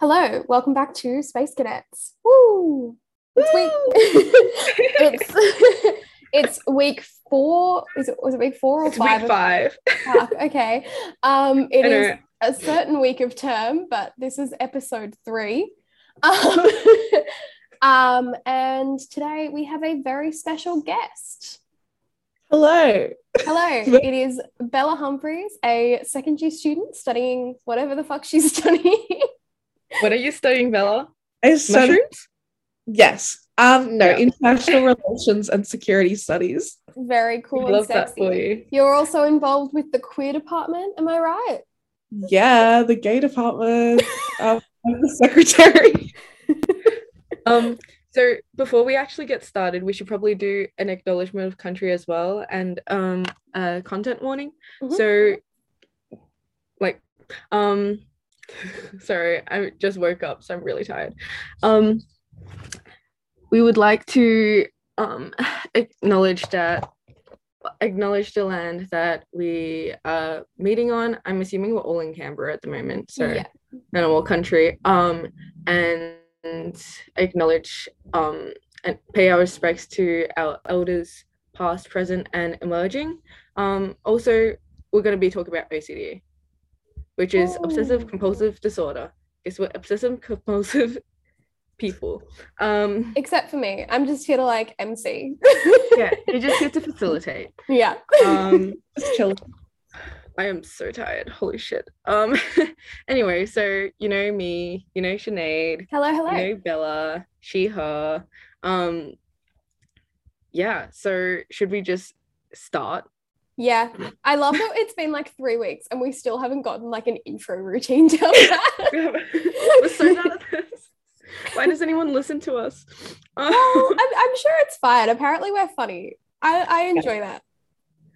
Hello, welcome back to Space Cadets. Woo! It's week. it's it's week four. Is it was it week four or It's five? week five. Okay. Um, it is a certain week of term, but this is episode three. Um, um, and today we have a very special guest. Hello. Hello, it is Bella Humphreys, a second year student studying whatever the fuck she's studying. What are you studying, Bella? I studied, Mushrooms? yes. Um, no, Yeah. international relations and security studies. very cool We love and that for you. You're also involved with the queer department, am I right? Yeah, the gay department. um, I'm the secretary. Um, so before we actually get started, we should probably do an acknowledgement of country as well and um a content warning. Mhm. So like um sorry, I just woke up, so I'm really tired. Um we would like to um acknowledge that acknowledge the land that we are meeting on. I'm assuming we're all in Canberra at the moment. So Yeah. Ngunnawal country um and acknowledge um and pay our respects to our elders past present and emerging um also we're going to be talking about ocd which is obsessive Oh. compulsive disorder it's what obsessive compulsive people um Except for me, I'm just here to like MC. yeah you're just here to facilitate yeah. um Just chill. I am so tired. Holy shit. Um anyway, so you know me, you know Sinead, Hello, hello. you know Bella, she, her. Um yeah, so should we just start? Yeah. I love that it's been like three weeks and we still haven't gotten like an intro routine down. We're so bad at this. Why does anyone listen to us? Um, well, I'm, I'm sure it's fine. Apparently, we're funny. I, I enjoy that.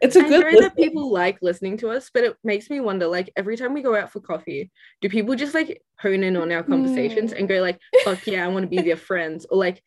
It's a I good know that people like listening to us, but it makes me wonder like every time we go out for coffee, do people just like hone in on our conversations Mm. and go like, fuck yeah, I want to be their friends? Or like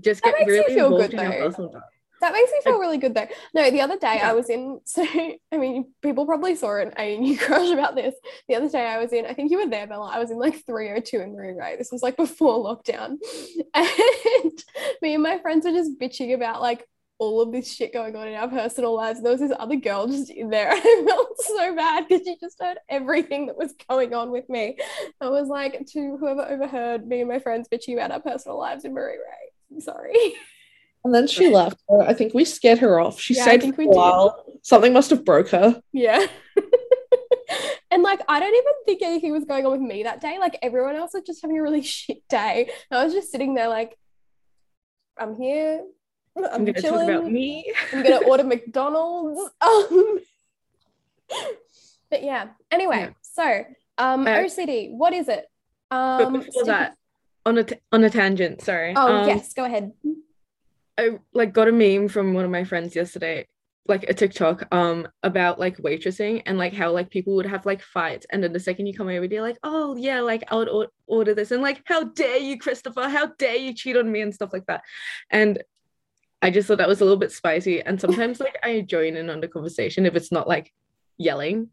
just That get really feel involved good, in our though. personal life. That makes me feel really good though. No, the other day Yeah. I was in, so I mean, people probably saw an ANU crush about this. The other day I was in, I think you were there, Bella. I was in like 302 in Marie Reay. This was like before lockdown. And me and my friends were just bitching about like all of this shit going on in our personal lives. And there was this other girl just in there. And I felt so bad because she just heard everything that was going on with me. I was like, to whoever overheard me and my friends bitching about our personal lives in Marie Reay. I'm sorry. And then she left. I think we scared her off. She Yeah, stayed for a did. while. Something must have broke her. Yeah. and like, I don't even think anything was going on with me that day. Like, everyone else was just having a really shit day. And I was just sitting there, like, I'm here. I'm, I'm gonna chilling. talk about me. I'm gonna order McDonald's. Um, but yeah. Anyway, Yeah. so um, Uh, OCD. What is it? But Um, before so- that, on a t- on a tangent, sorry. Oh um, yes, go ahead. I like got a meme from one of my friends yesterday, like a TikTok, um, about like waitressing and like how like people would have like fights, and then the second you come over, they're like, oh yeah, like I would or- order this, and like, how dare you, Christopher? How dare you cheat on me and stuff like that, and I just thought that was a little bit spicy. And sometimes like I join in on the conversation if it's not like yelling.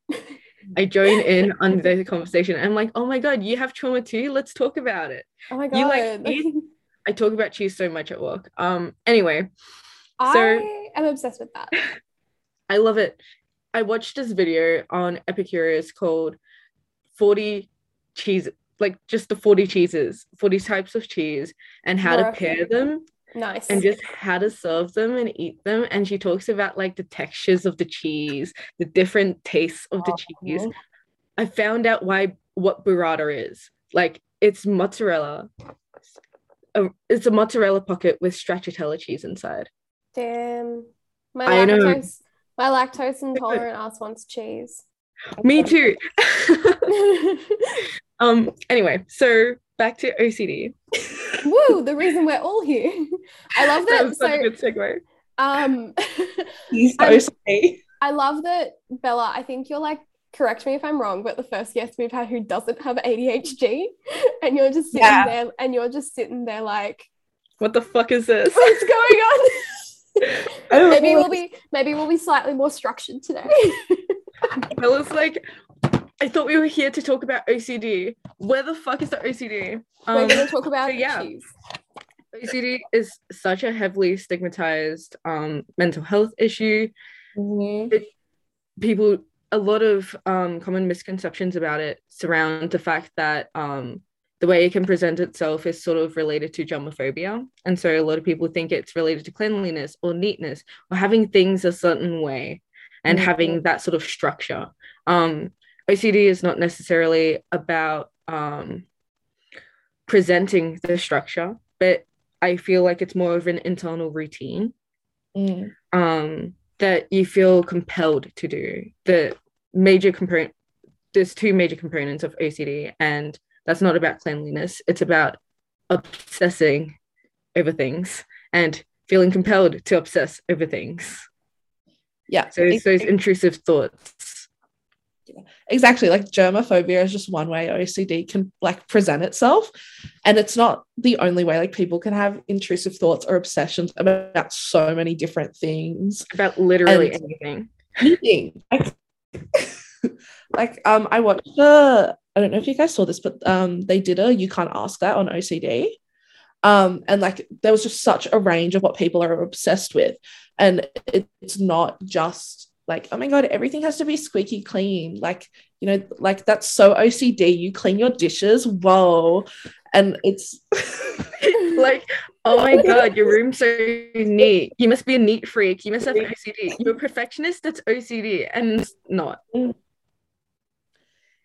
I join in on the conversation. I'm like, oh my god, you have trauma too. Let's talk about it. Oh my god. You like? I talk about cheese so much at work. Um. Anyway, I am obsessed with that. I love it. I watched this video on Epicurious called 40 cheese, like just the 40 cheeses, 40 types of cheese, and how to Perfect. pair them Nice. and just how to serve them and eat them. And she talks about like the textures of the cheese, the different tastes of the cheese. Oh. I found out why what burrata is. Like it's mozzarella. A- It's a mozzarella pocket with stracciatella cheese inside. Damn. My I know. lactose, my lactose intolerant ass wants cheese. Me too. um. Anyway, so back to OCD. Woo, the reason we're all here. I love That that. was such a So good segue. um He's I'm- OCD. I love that Bella, I think you're like correct me if I'm wrong, but the first guest we've had who doesn't have ADHD and you're just sitting Yeah. there and you're just sitting there like What the fuck is this? what's going on? Maybe we'll be maybe we'll be slightly more structured today. Bella's like, I thought we were here to talk about OCD. Where the fuck is the OCD? We're Um, gonna talk about so yeah. cheese. OCD is such a heavily stigmatized um, mental health issue. People, a lot of um, common misconceptions about it surround the fact that um, the way it can present itself is sort of related to germophobia. And so a lot of people think it's related to cleanliness or neatness or having things a certain way and Mhm. having that sort of structure. Um, OCD is not necessarily about um, presenting the structure, but I feel like it's more of an internal routine Mm. um, that you feel compelled to do. The major component, there's two major components of OCD, and that's not about cleanliness. It's about obsessing over things and feeling compelled to obsess over things. Yeah. So it's those intrusive thoughts. Exactly like germophobia is just one way OCD can like present itself. And it's not the only way like people can have intrusive thoughts or obsessions about so many different things. About literally And- anything. anything. Like, like um I watched uh I don't know if you guys saw this but um they did a you can't ask that on OCD um and like there was just such a range of what people are obsessed with. And it, it's not just like oh my god everything has to be squeaky clean like you know like that's so OCD you clean your dishes whoa and it's like, oh my god, your room's so neat. You must be a neat freak. You must have OCD. You're a perfectionist that's OCD, and it's not. Mm.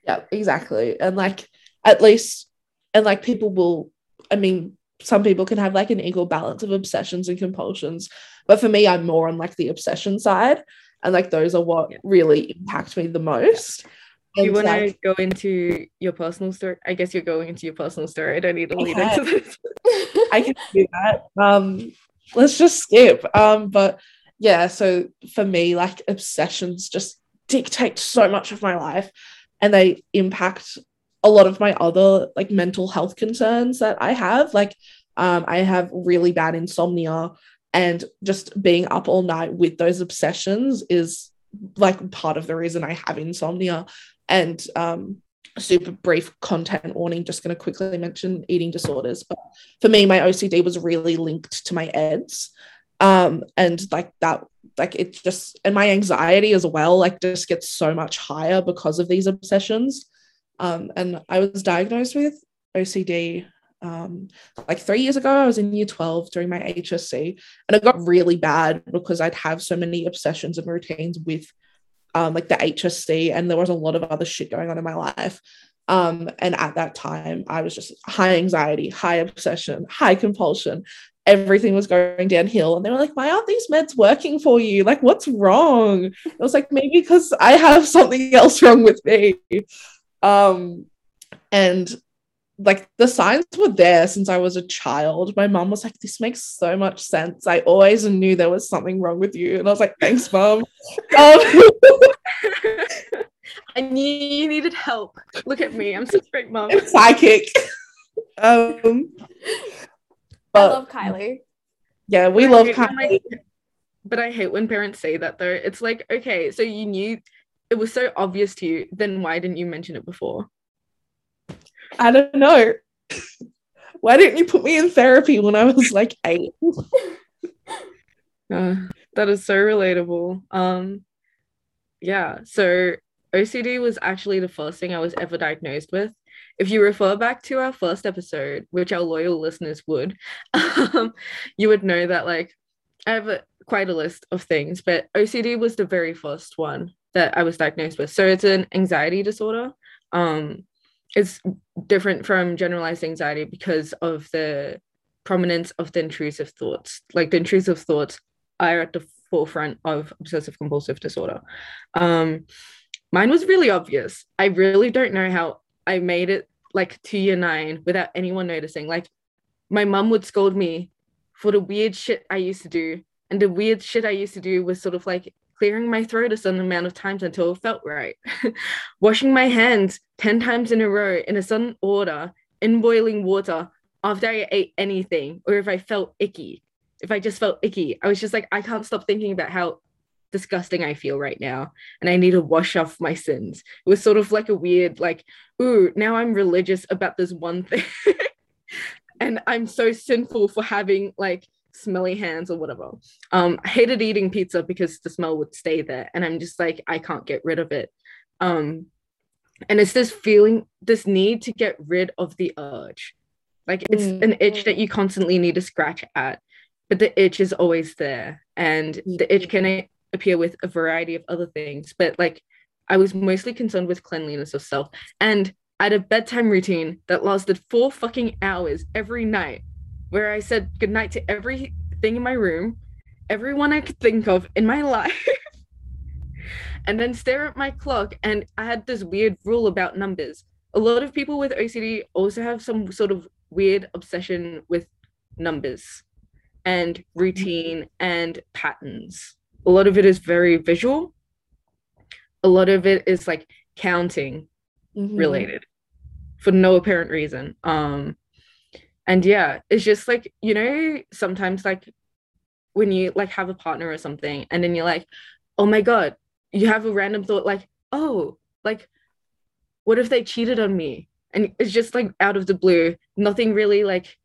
Yeah, exactly. And like at least and like people will I mean some people can have like an equal balance of obsessions and compulsions. But for me, I'm more on like the obsession side. And like those are what Yeah. really impact me the most. Do you want to like, go into your personal story? I guess you're going into your personal story. I don't need to lead into this. I can do that. Um, let's just skip. Um, but yeah, so for me, like obsessions just dictate so much of my life and they impact a lot of my other like mental health concerns that I have. Like, um, I have really bad insomnia, and just being up all night with those obsessions is like part of the reason I have insomnia. And um, super brief content warning, just going to quickly mention eating disorders. But for me, my OCD was really linked to my EDS. Um, and like that, like it just, and my anxiety as well, like just gets so much higher because of these obsessions. Um, and I was diagnosed with OCD um, like three years ago. I was in year 12 during my HSC, and it got really bad because I'd have so many obsessions and routines with um, like the HSC, and there was a lot of other shit going on in my life. Um, and at that time, I was just high anxiety, high obsession, high compulsion. Everything was going downhill. And they were like, why aren't these meds working for you? Like, what's wrong? I was like, maybe because I have something else wrong with me. Um, and like the signs were there since I was a child. My mom was like, This makes so much sense. I always knew there was something wrong with you. And I was like, Thanks, mom. Um, I knew you needed help. Look at me. I'm such a great mom. Psychic. Um, I love Kylie. yeah, we I love hate when, Kylie. like- but I hate when parents say that though. It's like, okay, so you knew it was so obvious to you, then why didn't you mention it before? I don't know. Why didn't you put me in therapy when I was like eight? Uh, that is so relatable. Um, yeah, so OCD was actually the first thing I was ever diagnosed with. If you refer back to our first episode, which our loyal listeners would, um, you would know that like I have a, quite a list of things, but OCD was the very first one that I was diagnosed with. So it's an anxiety disorder. Um, it's different from generalized anxiety because of the prominence of the intrusive thoughts. Like the intrusive thoughts are at the forefront of obsessive compulsive disorder. Um, mine was really obvious. I really don't know how I made it like to year nine without anyone noticing. Like my mum would scold me for the weird shit I used to do. And the weird shit I used to do was sort of like clearing my throat a certain amount of times until it felt right. Washing my hands 10 times in a row in a sudden order in boiling water after I ate anything or if I felt icky. If I just felt icky, I was just like, I can't stop thinking about how disgusting I feel right now, and I need to wash off my sins. It was sort of like a weird, like, ooh, now I'm religious about this one thing. and I'm so sinful for having like smelly hands or whatever. Um, I hated eating pizza because the smell would stay there, and I'm just like, I can't get rid of it. Um, and it's this feeling, this need to get rid of the urge. Like it's Mm. an itch that you constantly need to scratch at, but the itch is always there, and the itch can appear with a variety of other things. But like, I was mostly concerned with cleanliness of self, and I had a bedtime routine that lasted four fucking hours every night, where I said goodnight to everything in my room, everyone I could think of in my life, and then stare at my clock. And I had this weird rule about numbers. A lot of people with OCD also have some sort of weird obsession with numbers and routine and patterns. A lot of it is very visual. A lot of it is like counting Mhm. related for no apparent reason. Um and yeah, it's just like, you know, sometimes like when you like have a partner or something and then you're like, "Oh my god," you have a random thought like, "Oh, like what if they cheated on me?" And it's just like out of the blue, nothing really like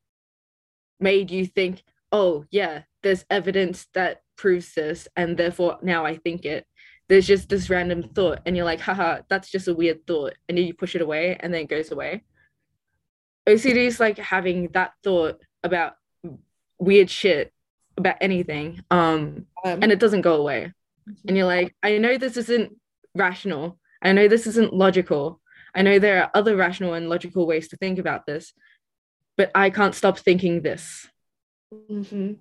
made you think, "Oh, yeah, there's evidence that proves this and therefore now I think it." There's just this random thought and you're like, "Haha, that's just a weird thought." And then you push it away and then it goes away. OCD is like having that thought about weird shit about anything um Um, and it doesn't go away and you're like i know this isn't rational i know this isn't logical i know there are other rational and logical ways to think about this but i can't stop thinking this Mhm.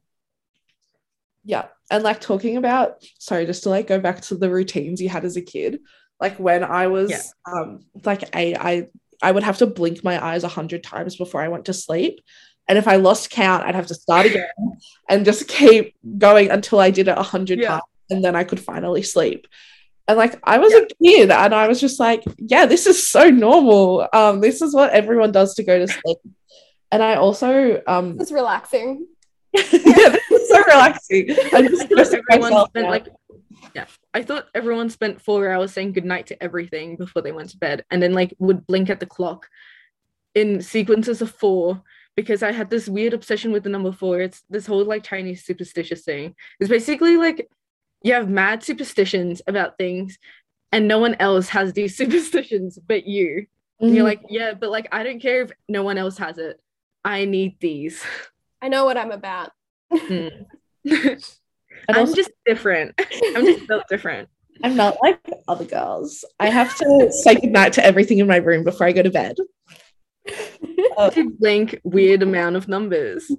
Yeah. And like talking about, sorry, just to like go back to the routines you had as a kid. Like when I was Yeah. um like eight, I I would have to blink my eyes a hundred times before I went to sleep. And if I lost count, I'd have to start again and just keep going until I did it a hundred Yeah. times and then I could finally sleep. And like I was a kid and I was just like, yeah, this is so normal. Um, this is what everyone does to go to sleep. And I also um It's relaxing. yeah, this is so relaxing. I'm just thought stressing everyone myself spent out. like yeah. I thought everyone spent four hours saying goodnight to everything before they went to bed and then like would blink at the clock in sequences of four because i had this weird obsession with the number four. It's this whole like chinese superstitious thing. It's basically like you have mad superstitions about things and no one else has these superstitions but you. And you're like yeah but like i don't care if no one else has it. I need these. I know what I'm about. Mm. And i'm also, just different i'm just built different I'm not like other girls. I have to say goodnight to everything in my room before I go to bed. Uh, to blink weird amount of numbers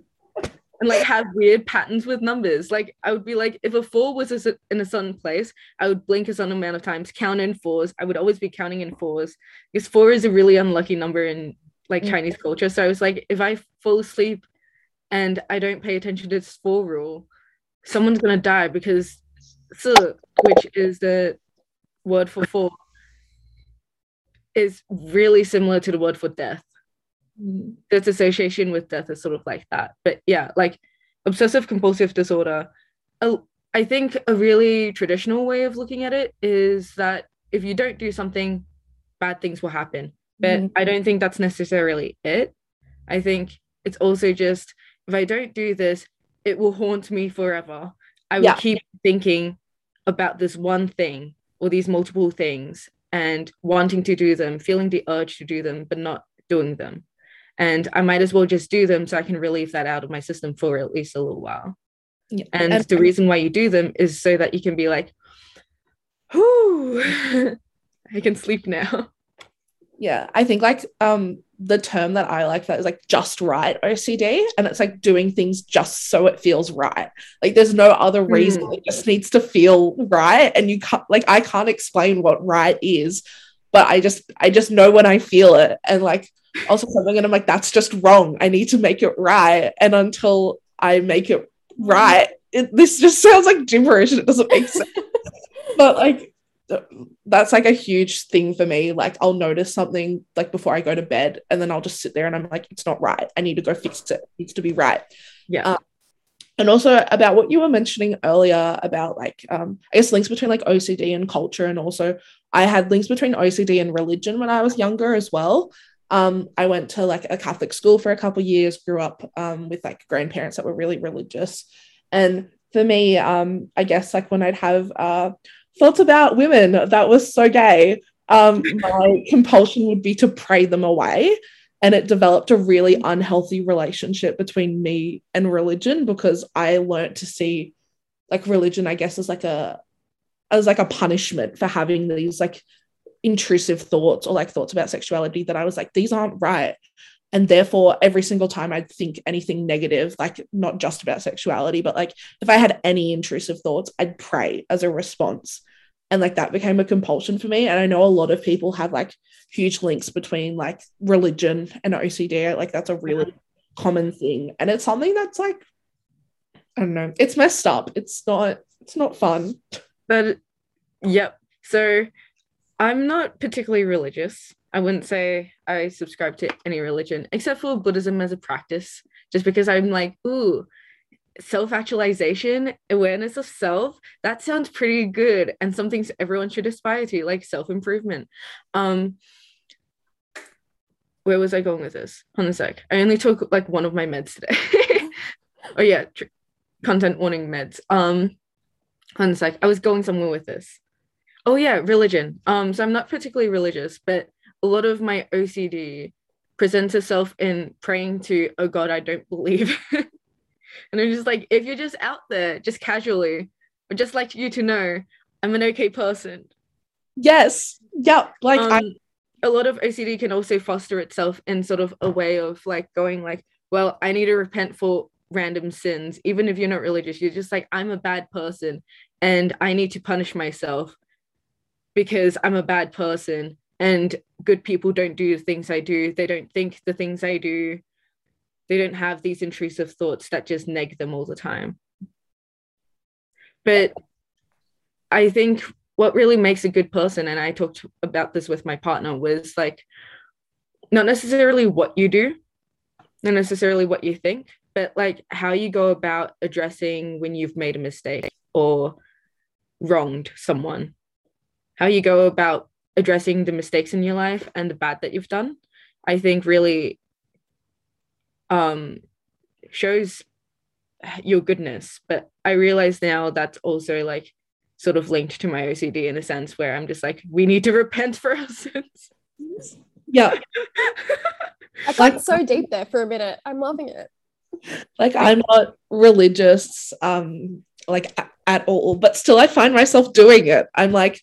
and like have weird patterns with numbers. Like I would be like, if a four was a, in a certain place, I would blink a certain amount of times, count in fours. I would always be counting in fours because four is a really unlucky number in like Mm. Chinese culture. So I was like, if I fall asleep and I don't pay attention to this four rule, someone's gonna die because "si," which is the word for four, is really similar to the word for death mm, its association with death is sort of like that. But yeah, like obsessive compulsive disorder, I think a really traditional way of looking at it is that if you don't do something, bad things will happen. But Mhm. I don't think that's necessarily it. I think it's also just if I don't do this, it will haunt me forever. I will Yeah. keep thinking about this one thing or these multiple things and wanting to do them, feeling the urge to do them, but not doing them. And I might as well just do them so I can relieve that out of my system for at least a little while. yeah. And, And- the reason why you do them is so that you can be like, whoo, I can sleep now. yeah, I think like um the term that I like that is like just right OCD, and it's like doing things just so it feels right. Like there's no other reason; hmm. it just needs to feel right, and you can't like I can't explain what right is, but I just I just know when I feel it, and like also something, and I'm like that's just wrong. I need to make it right, and until I make it right, it, this just sounds like gibberish, and it doesn't make sense. but like that's like a huge thing for me. Like I'll notice something like before I go to bed, and then I'll just sit there and I'm like, it's not right. I need to go fix it. It needs to be right. Yeah. Um, and also about what you were mentioning earlier about like um, I guess links between like OCD and culture, and also I had links between OCD and religion when I was younger as well. Um, I went to like a Catholic school for a couple years, grew up um, with like grandparents that were really religious, and for me, um, I guess like when I'd have uh, thoughts about women that was so gay, um, my compulsion would be to pray them away. And it developed a really unhealthy relationship between me and religion because i learned to see like religion i guess as like a as like a punishment for having these like intrusive thoughts or like thoughts about sexuality that i was like these aren't right and therefore every single time i'd think anything negative like not just about sexuality but like if i had any intrusive thoughts i'd pray as a response. And like that became a compulsion for me. And i know a lot of people have like huge links between like religion and ocd like that's a really common thing. And it's something that's like i don't know. It's messed up. It's not it's not fun. But yep. So i'm not particularly religious i wouldn't say i subscribe to any religion except for buddhism as a practice just because i'm like ooh self actualization, awareness of self, that sounds pretty good and something everyone should aspire to, like self improvement. Um, where was I going with this? On a sec. I only took like one of my meds today. oh yeah, tr- content warning meds. Um, on a sec. I was going somewhere with this. Oh yeah, religion. Um, so I'm not particularly religious, but a lot of my OCD presents itself in praying to, oh God, I don't believe. And I'm just like, if you're just out there, just casually, I'd just like you to know I'm an okay person. Yes. Yep. Like um, I- a lot of OCD can also foster itself in sort of a way of like going like, well, I need to repent for random sins, even if you're not religious. You're just like, I'm a bad person and I need to punish myself because I'm a bad person and good people don't do the things I do. They don't think the things I do. They don't have these intrusive thoughts that just nag them all the time. But i think what really makes a good person and i talked about this with my partner was like not necessarily what you do not necessarily what you think but like how you go about addressing when you've made a mistake or wronged someone. How you go about addressing the mistakes in your life and the bad that you've done i think really um, shows your goodness. But I realize now that's also like sort of linked to my OCD in a sense where I'm just like, we need to repent for our sins. Yeah. I got so deep there for a minute. I'm loving it. Like I'm not religious, um, like at all, but still I find myself doing it. I'm like,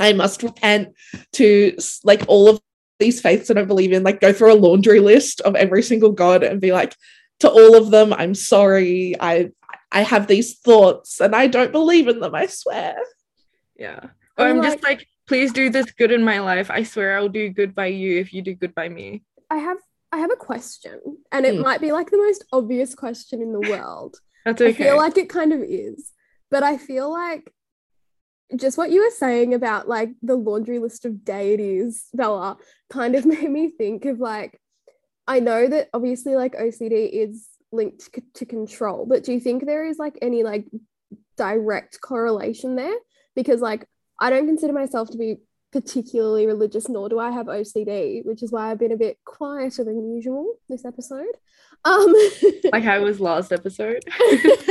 I must repent to like all of these faiths that I believe in, like go through a laundry list of every single god and be like, to all of them, I'm sorry. I I have these thoughts and I don't believe in them, I swear. Yeah. Or I'm, I'm like, just like, please do this good in my life. I swear I'll do good by you if you do good by me. I have I have a question, and it mm. might be like the most obvious question in the world. That's okay. I feel like it kind of is, but I feel like just what you were saying about like the laundry list of deities, Bella, kind of made me think of like, I know that obviously like OCD is linked to control, but do you think there is like any like direct correlation there? Because like I don't consider myself to be particularly religious, nor do I have OCD, which is why I've been a bit quieter than usual this episode. Um, like I was last episode.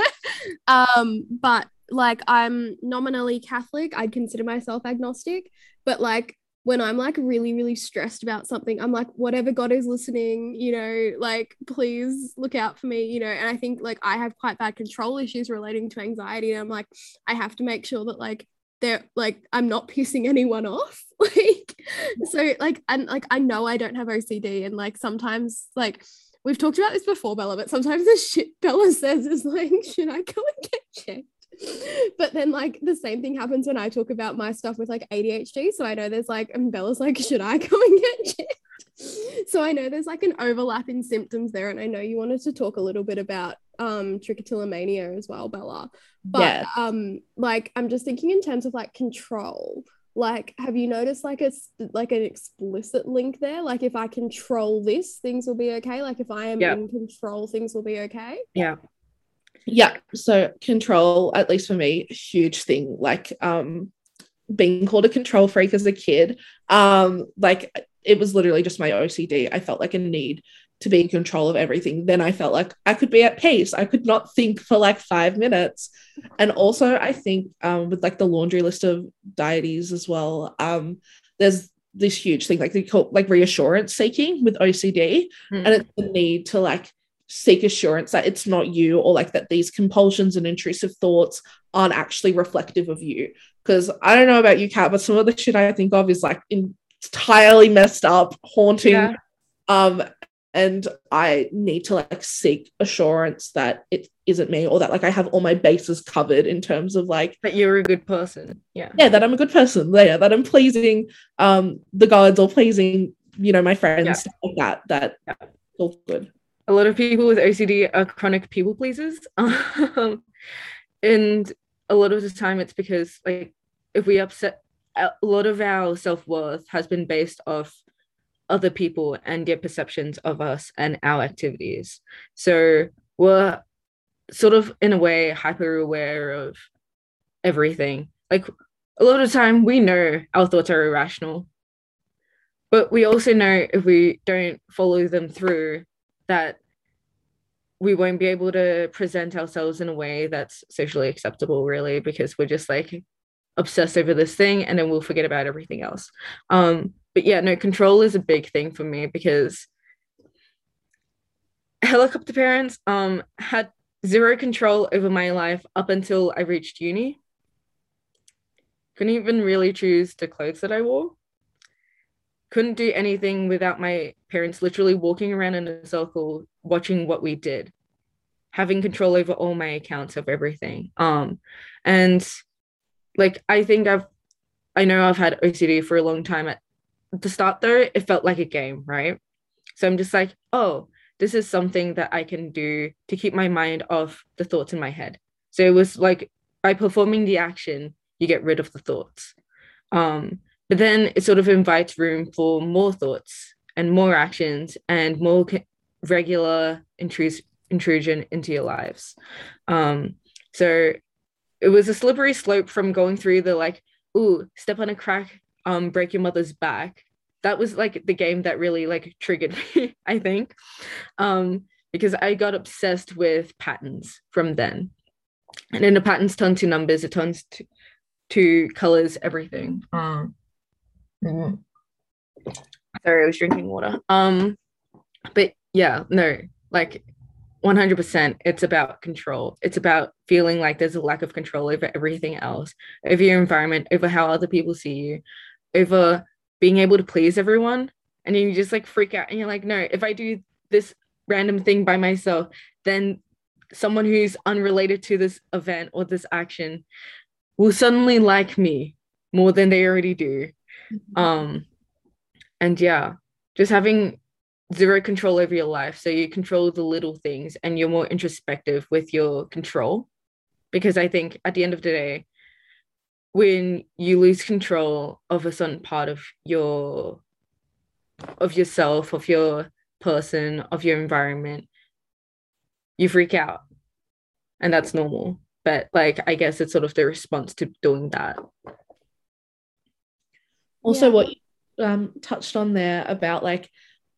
um, but like I'm nominally Catholic. I'd consider myself agnostic, but like when I'm like really, really stressed about something, I'm like, whatever God is listening, you know, like please look out for me, you know. And I think like I have quite bad control issues relating to anxiety. And I'm like, I have to make sure that like they're like I'm not pissing anyone off. like so like and like I know I don't have OCD and like sometimes like we've talked about this before, Bella, but sometimes the shit Bella says is like, should I go and get checked? but then like the same thing happens when I talk about my stuff with like ADHD. So I know there's like and Bella's like, should I go and get checked? So I know there's like an overlap in symptoms there. And I know you wanted to talk a little bit about um trichotillomania as well, Bella. But yeah. um like I'm just thinking in terms of like control. Like, have you noticed like a like an explicit link there? Like, if I control this, things will be okay. Like, if I am yeah. in control, things will be okay. Yeah, yeah so control at least for me huge thing. Like um being called a control freak as a kid um like it was literally just my ocd i felt like a need to be in control of everything. Then i felt like i could be at peace. I could not think for like five minutes. And also i think um with like the laundry list of deities as well um there's this huge thing like they call like reassurance seeking with ocd Mm. and it's the need to like seek assurance that it's not you or like that these compulsions and intrusive thoughts aren't actually reflective of you because i don't know about you Cat but some of the shit i think of is like entirely messed up haunting Yeah. um and i need to like seek assurance that it isn't me or that like i have all my bases covered in terms of like That you're a good person. Yeah. yeah that i'm a good person yeah that i'm pleasing um the gods or pleasing you know my friends Yeah. like that that Yeah. all good a lot of people with OCD are chronic people pleasers. Um, and a lot of the time it's because like if we upset a lot of our self-worth has been based off other people and their perceptions of us and our activities. So we're sort of in a way hyper aware of everything. Like a lot of the time we know our thoughts are irrational. But we also know if we don't follow them through that we won't be able to present ourselves in a way that's socially acceptable really because we're just like obsessed over this thing and then we'll forget about everything else. Um but yeah no control is a big thing for me because helicopter parents um had zero control over my life up until i reached uni. Couldn't even really choose the clothes that i wore couldn't do anything without my parents literally walking around in a circle watching what we did having control over all my accounts of everything. Um and like i think i've i know i've had ocd for a long time. At the start though it felt like a game right? So i'm just like oh this is something that i can do to keep my mind off the thoughts in my head. So it was like by performing the action you get rid of the thoughts. Um but then it sort of invites room for more thoughts and more actions and more regular intrus- intrusion into your lives. Um so it was a slippery slope from going through the like ooh step on a crack um break your mother's back. That was like the game that really like triggered me i think. Um because i got obsessed with patterns from then. And then the patterns turn to numbers it turns to to colors everything. Um mhm. sorry i was drinking water. Um but yeah no like 100% it's about control. It's about feeling like there's a lack of control over everything else over your environment over how other people see you over being able to please everyone. And then you just like freak out and you're like no if i do this random thing by myself then someone who's unrelated to this event or this action will suddenly like me more than they already do um and yeah just having zero control over your life. So you control the little things and you're more introspective with your control. Because i think at the end of the day when you lose control of a certain part of your of yourself of your person of your environment you freak out. And that's normal. But like i guess it's sort of the response to doing that also Yeah. what you um touched on there about like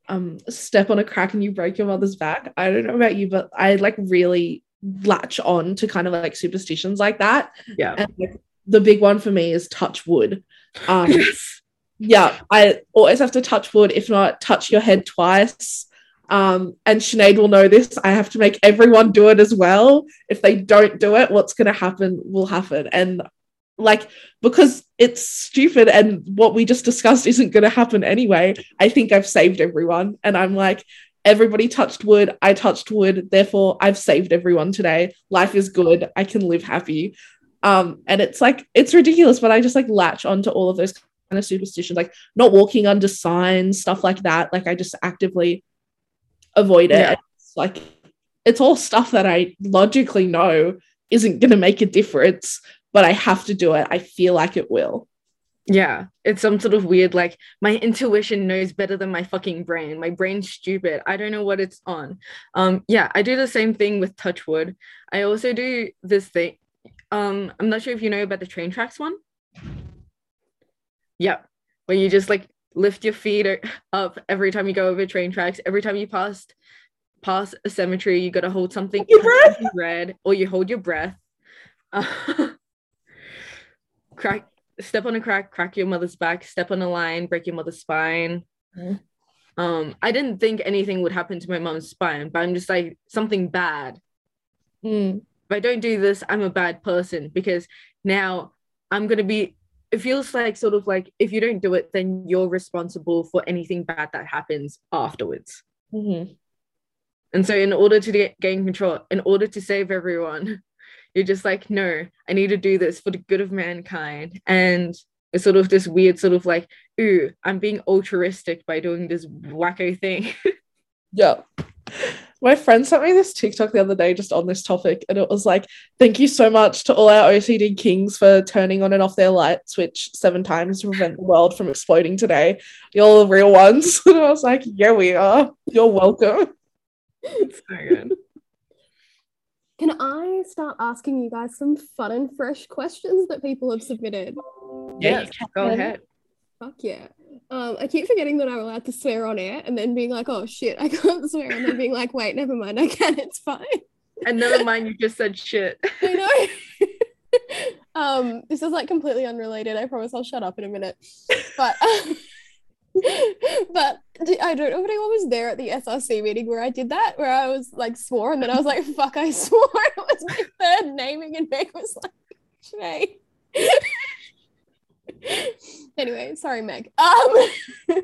um step on a crack and you break your mother's back. I don't know about you but i like really latch on to kind of like superstitions like that. Yeah. And like, the big one for me is touch wood. Um yes yeah i always have to touch wood if not touch your head twice. Um and Sinead will know this. I have to make everyone do it as well. If they don't do it what's going to happen will happen. And like because it's stupid and what we just discussed isn't going to happen anyway. I think i've saved everyone and i'm like everybody touched wood i touched wood therefore i've saved everyone today. Life is good i can live happy. Um and it's like it's ridiculous but i just like latch onto all of those kind of superstitions like not walking under signs stuff like that. Like i just actively avoid it. Yeah. it's like it's all stuff that i logically know isn't going to make a difference but i have to do it i feel like it will Yeah, it's some sort of weird, like my intuition knows better than my fucking brain. My brain's stupid. I don't know what it's on. Um, yeah, I do the same thing with Touchwood. I also do this thing. Um, I'm not sure if you know about the train tracks one. Yep, where you just like lift your feet up every time you go over train tracks. Every time you pass pass a cemetery, you gotta hold something red, or you hold your breath. crack step on a crack, crack your mother's back, step on a line, break your mother's spine. Mhm. Um, I didn't think anything would happen to my mom's spine, but I'm just like something bad. Mm. If I don't do this, I'm a bad person because now I'm gonna be it feels like sort of like if you don't do it, then you're responsible for anything bad that happens afterwards. Mhm. And so, in order to get, gain control, in order to save everyone, you're just like, no, I need to do this for the good of mankind. And it's sort of this weird, sort of like, ooh, I'm being altruistic by doing this wacko thing. Yeah. My friend sent me this TikTok the other day just on this topic, and it was like, Thank you so much to all our OCD kings for turning on and off their light switch seven times to prevent the world from exploding today. You're the real ones. And I was like, Yeah, we are. You're welcome. it's so good. Can I start asking you guys some fun and fresh questions that people have submitted? Yes, go ahead. Fuck yeah. Um, I keep forgetting that I'm allowed to swear on air and then being like, oh shit, I can't swear. And then being like, wait, never mind, I can, it's fine. And never mind, you just said shit. I know. um, this is like completely unrelated. I promise I'll shut up in a minute. But but d- I don't know if anyone was there at the SRC meeting where I did that, where I was like swore and then I was like, fuck, I swore. It was my third naming and Meg was like, Shay. anyway, sorry, Meg. Um,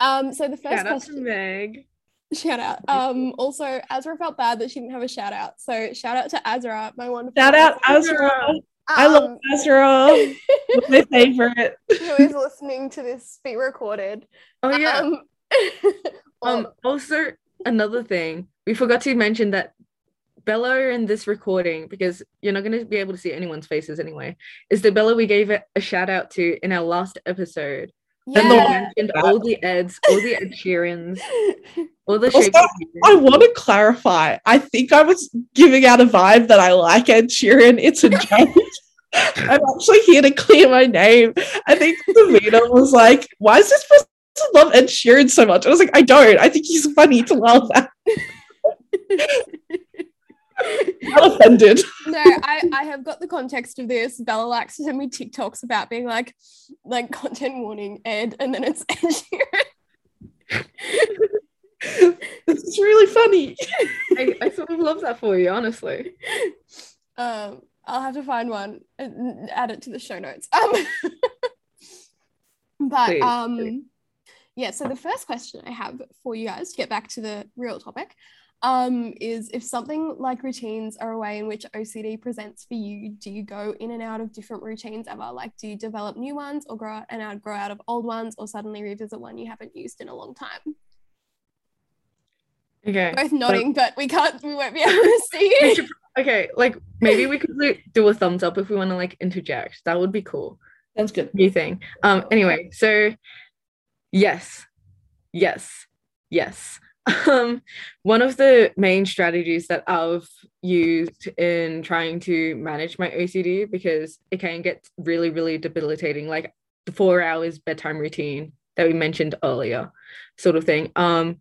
um, so the first Shout out to question Meg. shout out. Um, also Azra felt bad that she didn't have a shout out. So shout out to Azra, my wonderful Shout out Azra. I love um, Azra. my favorite. who is listening to this be recorded. Oh, yeah. Um, Um, also another thing, we forgot to mention that Bella in this recording, because you're not gonna be able to see anyone's faces anyway, is the Bella we gave a shout out to in our last episode. And we yeah. mentioned all the Eds, all the Ed Sheerans, all the Also, shapes. I want to clarify. I think I was giving out a vibe that I like Ed Sheeran. It's a joke. I'm actually here to clear my name. I think the Davina was like, why is this person love Ed Sheeran so much? I was like, I don't. I think he's funny to love that. I'm offended. no, I, I have got the context of this. Bella likes to send me TikToks about being like, like content warning, Ed, and then it's Ed Sheeran. This is really funny. I, I sort of love that for you, honestly. Um, I'll have to find one and add it to the show notes. Um, but Please, um, please. yeah. So the first question I have for you guys to get back to the real topic, um, is if something like routines are a way in which OCD presents for you, do you go in and out of different routines ever? Like, do you develop new ones, or grow out and out grow out of old ones, or suddenly revisit one you haven't used in a long time? Okay. Both nodding, but we can't. We won't be able to see We you. should- okay, like maybe we could like, do a thumbs up if we want to like interject. That would be cool. Sounds good. new thing. Um, anyway, so yes, yes, yes. Um, one of the main strategies that I've used in trying to manage my OCD because it can get really, really debilitating, like the four hours bedtime routine that we mentioned earlier, sort of thing. Um,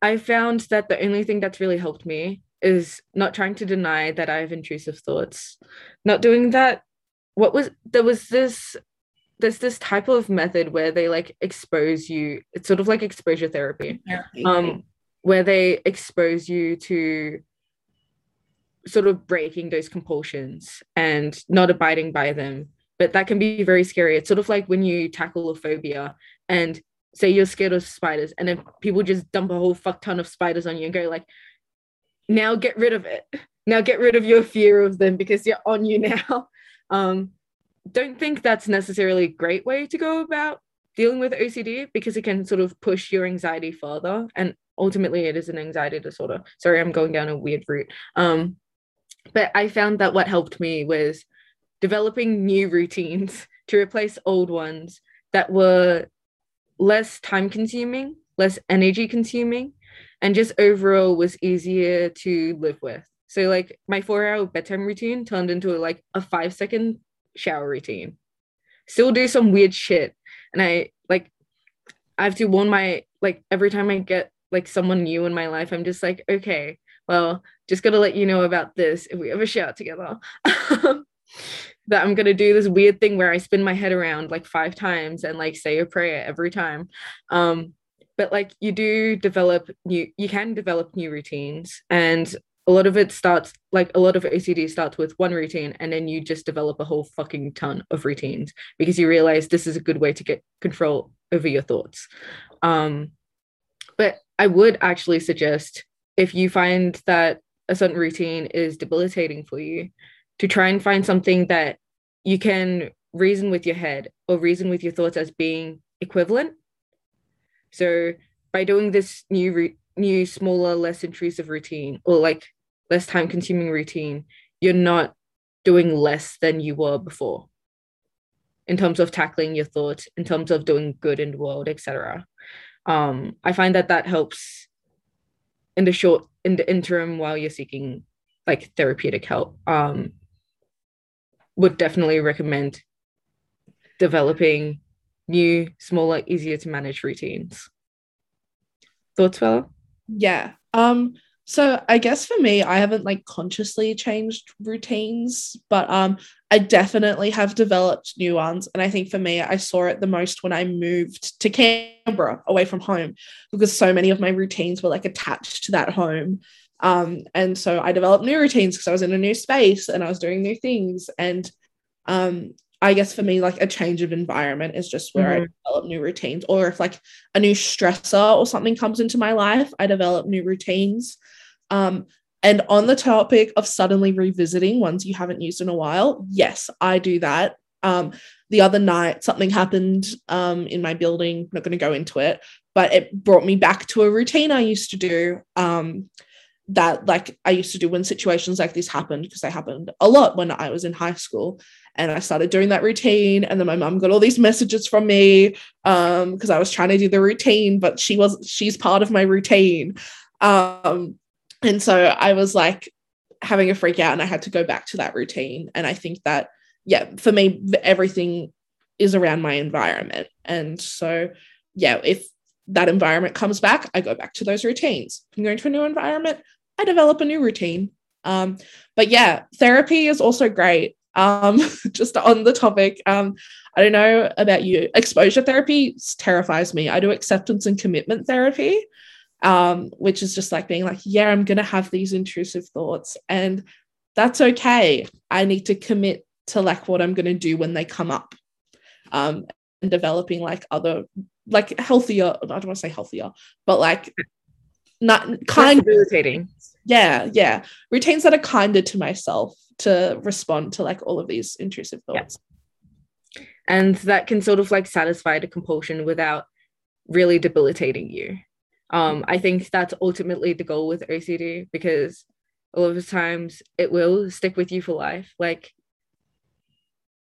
I found that the only thing that's really helped me is not trying to deny that I have intrusive thoughts, not doing that what was there was this there's this type of method where they like expose you it's sort of like exposure therapy. Um where they expose you to sort of breaking those compulsions and not abiding by them. But that can be very scary. It's sort of like when you tackle a phobia and say you're scared of spiders and then people just dump a whole fuck ton of spiders on you and go like now get rid of it. Now get rid of your fear of them because you're on you now. Um don't think that's necessarily a great way to go about dealing with OCD because it can sort of push your anxiety further and ultimately it is an anxiety disorder. Sorry, I'm going down a weird route. Um, but I found that what helped me was developing new routines to replace old ones that were less time consuming, less energy consuming, and just overall was easier to live with. So like my four hour bedtime routine turned into like a five second shower routine. Still do some weird shit. And I like I have to warn my like every time I get like someone new in my life, I'm just like, okay, well, just gonna let you know about this if we ever shower together. that I'm gonna do this weird thing where I spin my head around like five times and like say a prayer every time. Um, but like you do develop new, you can develop new routines, and a lot of it starts like a lot of OCD starts with one routine, and then you just develop a whole fucking ton of routines because you realize this is a good way to get control over your thoughts. Um, but I would actually suggest if you find that a certain routine is debilitating for you, to try and find something that you can reason with your head or reason with your thoughts as being equivalent. So by doing this new re- new smaller less intrusive routine or like less time consuming routine, you're not doing less than you were before in terms of tackling your thoughts, in terms of doing good in the world, etc. Um, I find that that helps in the short in the interim while you're seeking like therapeutic help. Um, would definitely recommend developing new, smaller, easier to manage routines. Thoughts, Bella? Yeah. Um, so I guess for me, I haven't like consciously changed routines, but um I definitely have developed new ones. And I think for me, I saw it the most when I moved to Canberra away from home because so many of my routines were like attached to that home. Um, and so I developed new routines because I was in a new space and I was doing new things. And um, I guess for me, like a change of environment is just where mm-hmm. I develop new routines. Or if like a new stressor or something comes into my life, I develop new routines. Um, and on the topic of suddenly revisiting ones you haven't used in a while, yes, I do that. Um, the other night, something happened um, in my building. Not going to go into it, but it brought me back to a routine I used to do. Um, that like I used to do when situations like this happened because they happened a lot when I was in high school and I started doing that routine and then my mum got all these messages from me um because I was trying to do the routine but she was she's part of my routine um and so I was like having a freak out and I had to go back to that routine and I think that yeah for me everything is around my environment and so yeah if that environment comes back, I go back to those routines. I'm going to a new environment, I develop a new routine. Um, but yeah, therapy is also great. Um, just on the topic, um, I don't know about you. Exposure therapy terrifies me. I do acceptance and commitment therapy, um, which is just like being like, yeah, I'm gonna have these intrusive thoughts, and that's okay. I need to commit to like what I'm gonna do when they come up. Um, and developing like other like healthier, I don't want to say healthier, but like not kind of irritating. Yeah, yeah. Routines that are kinder to myself to respond to like all of these intrusive thoughts. Yeah. And that can sort of like satisfy the compulsion without really debilitating you. Um, I think that's ultimately the goal with OCD because a lot of times it will stick with you for life. Like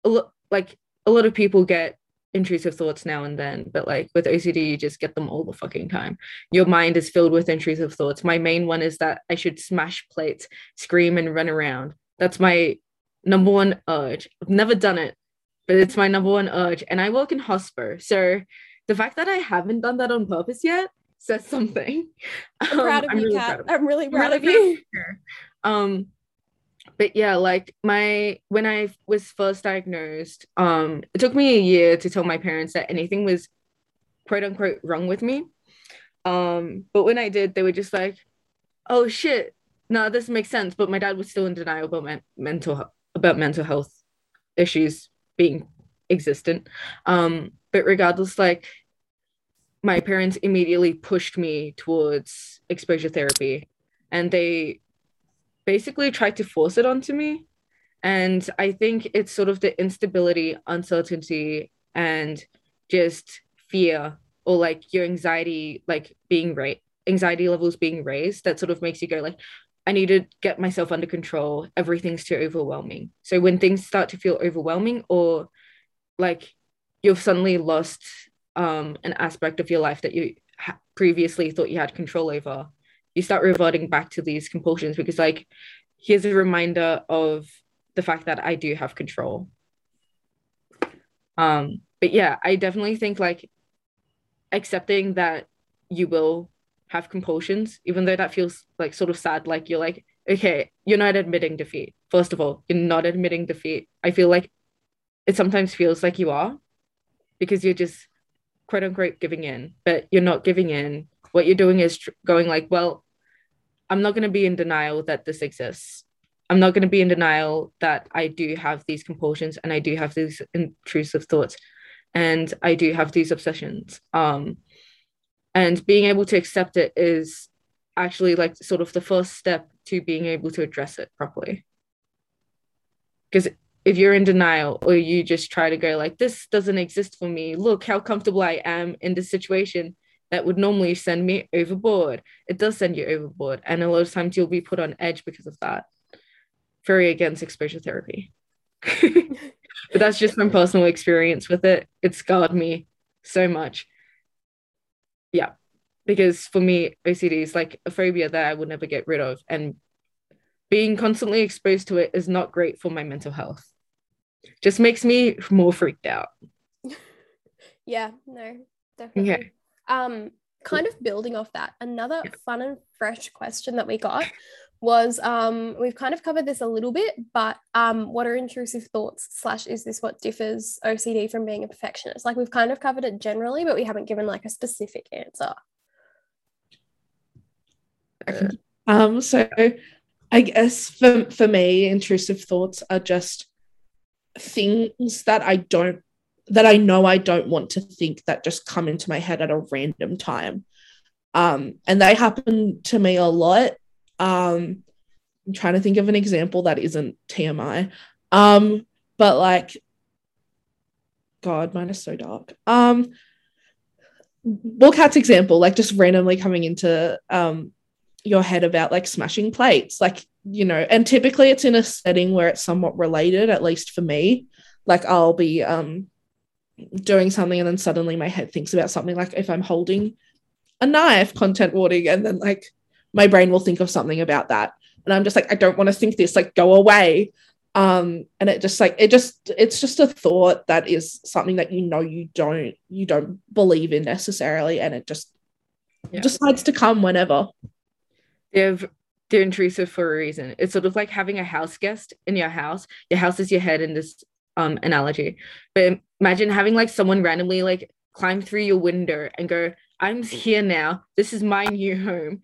a lot like a lot of people get intrusive thoughts now and then, but like with OCD, you just get them all the fucking time. Your mind is filled with intrusive thoughts. My main one is that I should smash plates, scream, and run around. That's my number one urge. I've never done it, but it's my number one urge. And I work in hospo. So the fact that I haven't done that on purpose yet says something. I'm proud of you, really Cat. Of I'm really proud really of you. Um, but yeah like my when i was first diagnosed um it took me a year to tell my parents that anything was quote unquote wrong with me um but when i did they were just like oh shit no this makes sense but my dad was still in denial about my mental about mental health issues being existent um but regardless like my parents immediately pushed me towards exposure therapy and they basically tried to force it onto me. And I think it's sort of the instability, uncertainty, and just fear or like your anxiety, like being right, anxiety levels being raised that sort of makes you go like, I need to get myself under control. Everything's too overwhelming. So when things start to feel overwhelming or like you've suddenly lost um an aspect of your life that you ha- previously thought you had control over you start reverting back to these compulsions because like here's a reminder of the fact that I do have control. Um but yeah I definitely think like accepting that you will have compulsions even though that feels like sort of sad like you're like okay you're not admitting defeat. First of all you're not admitting defeat. I feel like it sometimes feels like you are because you're just quote unquote giving in, but you're not giving in. What you're doing is tr- going like, well, I'm not going to be in denial that this exists. I'm not going to be in denial that I do have these compulsions and I do have these intrusive thoughts and I do have these obsessions. Um, and being able to accept it is actually like sort of the first step to being able to address it properly. Because if you're in denial or you just try to go like this doesn't exist for me. Look how comfortable i am in this situation. That would normally send me overboard. It does send you overboard and a lot of times you'll be put on edge because of that. Very against exposure therapy. But that's just from personal experience with it. It scarred me so much. Yeah. Because for me ocd is like a phobia that i would never get rid of and being constantly exposed to it is not great for my mental health just makes me more freaked out. yeah, no, definitely. Okay. Um, kind of building off that, another yeah. fun and fresh question that we got was um we've kind of covered this a little bit, but um, what are intrusive thoughts slash is this what differs OCD from being a perfectionist? Like we've kind of covered it generally, but we haven't given like a specific answer. Um, so I guess for for me, intrusive thoughts are just things that I don't that I know I don't want to think that just come into my head at a random time. Um, and they happen to me a lot. Um, I'm trying to think of an example that isn't TMI. Um, but like, God, mine is so dark. Um, well, example, like just randomly coming into um your head about like smashing plates. Like you know, and typically it's in a setting where it's somewhat related, at least for me. Like I'll be um doing something and then suddenly my head thinks about something like if I'm holding a knife, content warning, and then like my brain will think of something about that. And I'm just like, I don't want to think this, like go away. Um, and it just like it just it's just a thought that is something that you know you don't you don't believe in necessarily, and it just yeah. decides to come whenever. They've they're intrusive for a reason. It's sort of like having a house guest in your house. Your house is your head in this um analogy. But imagine having like someone randomly like climb through your window and go, I'm here now. This is my new home.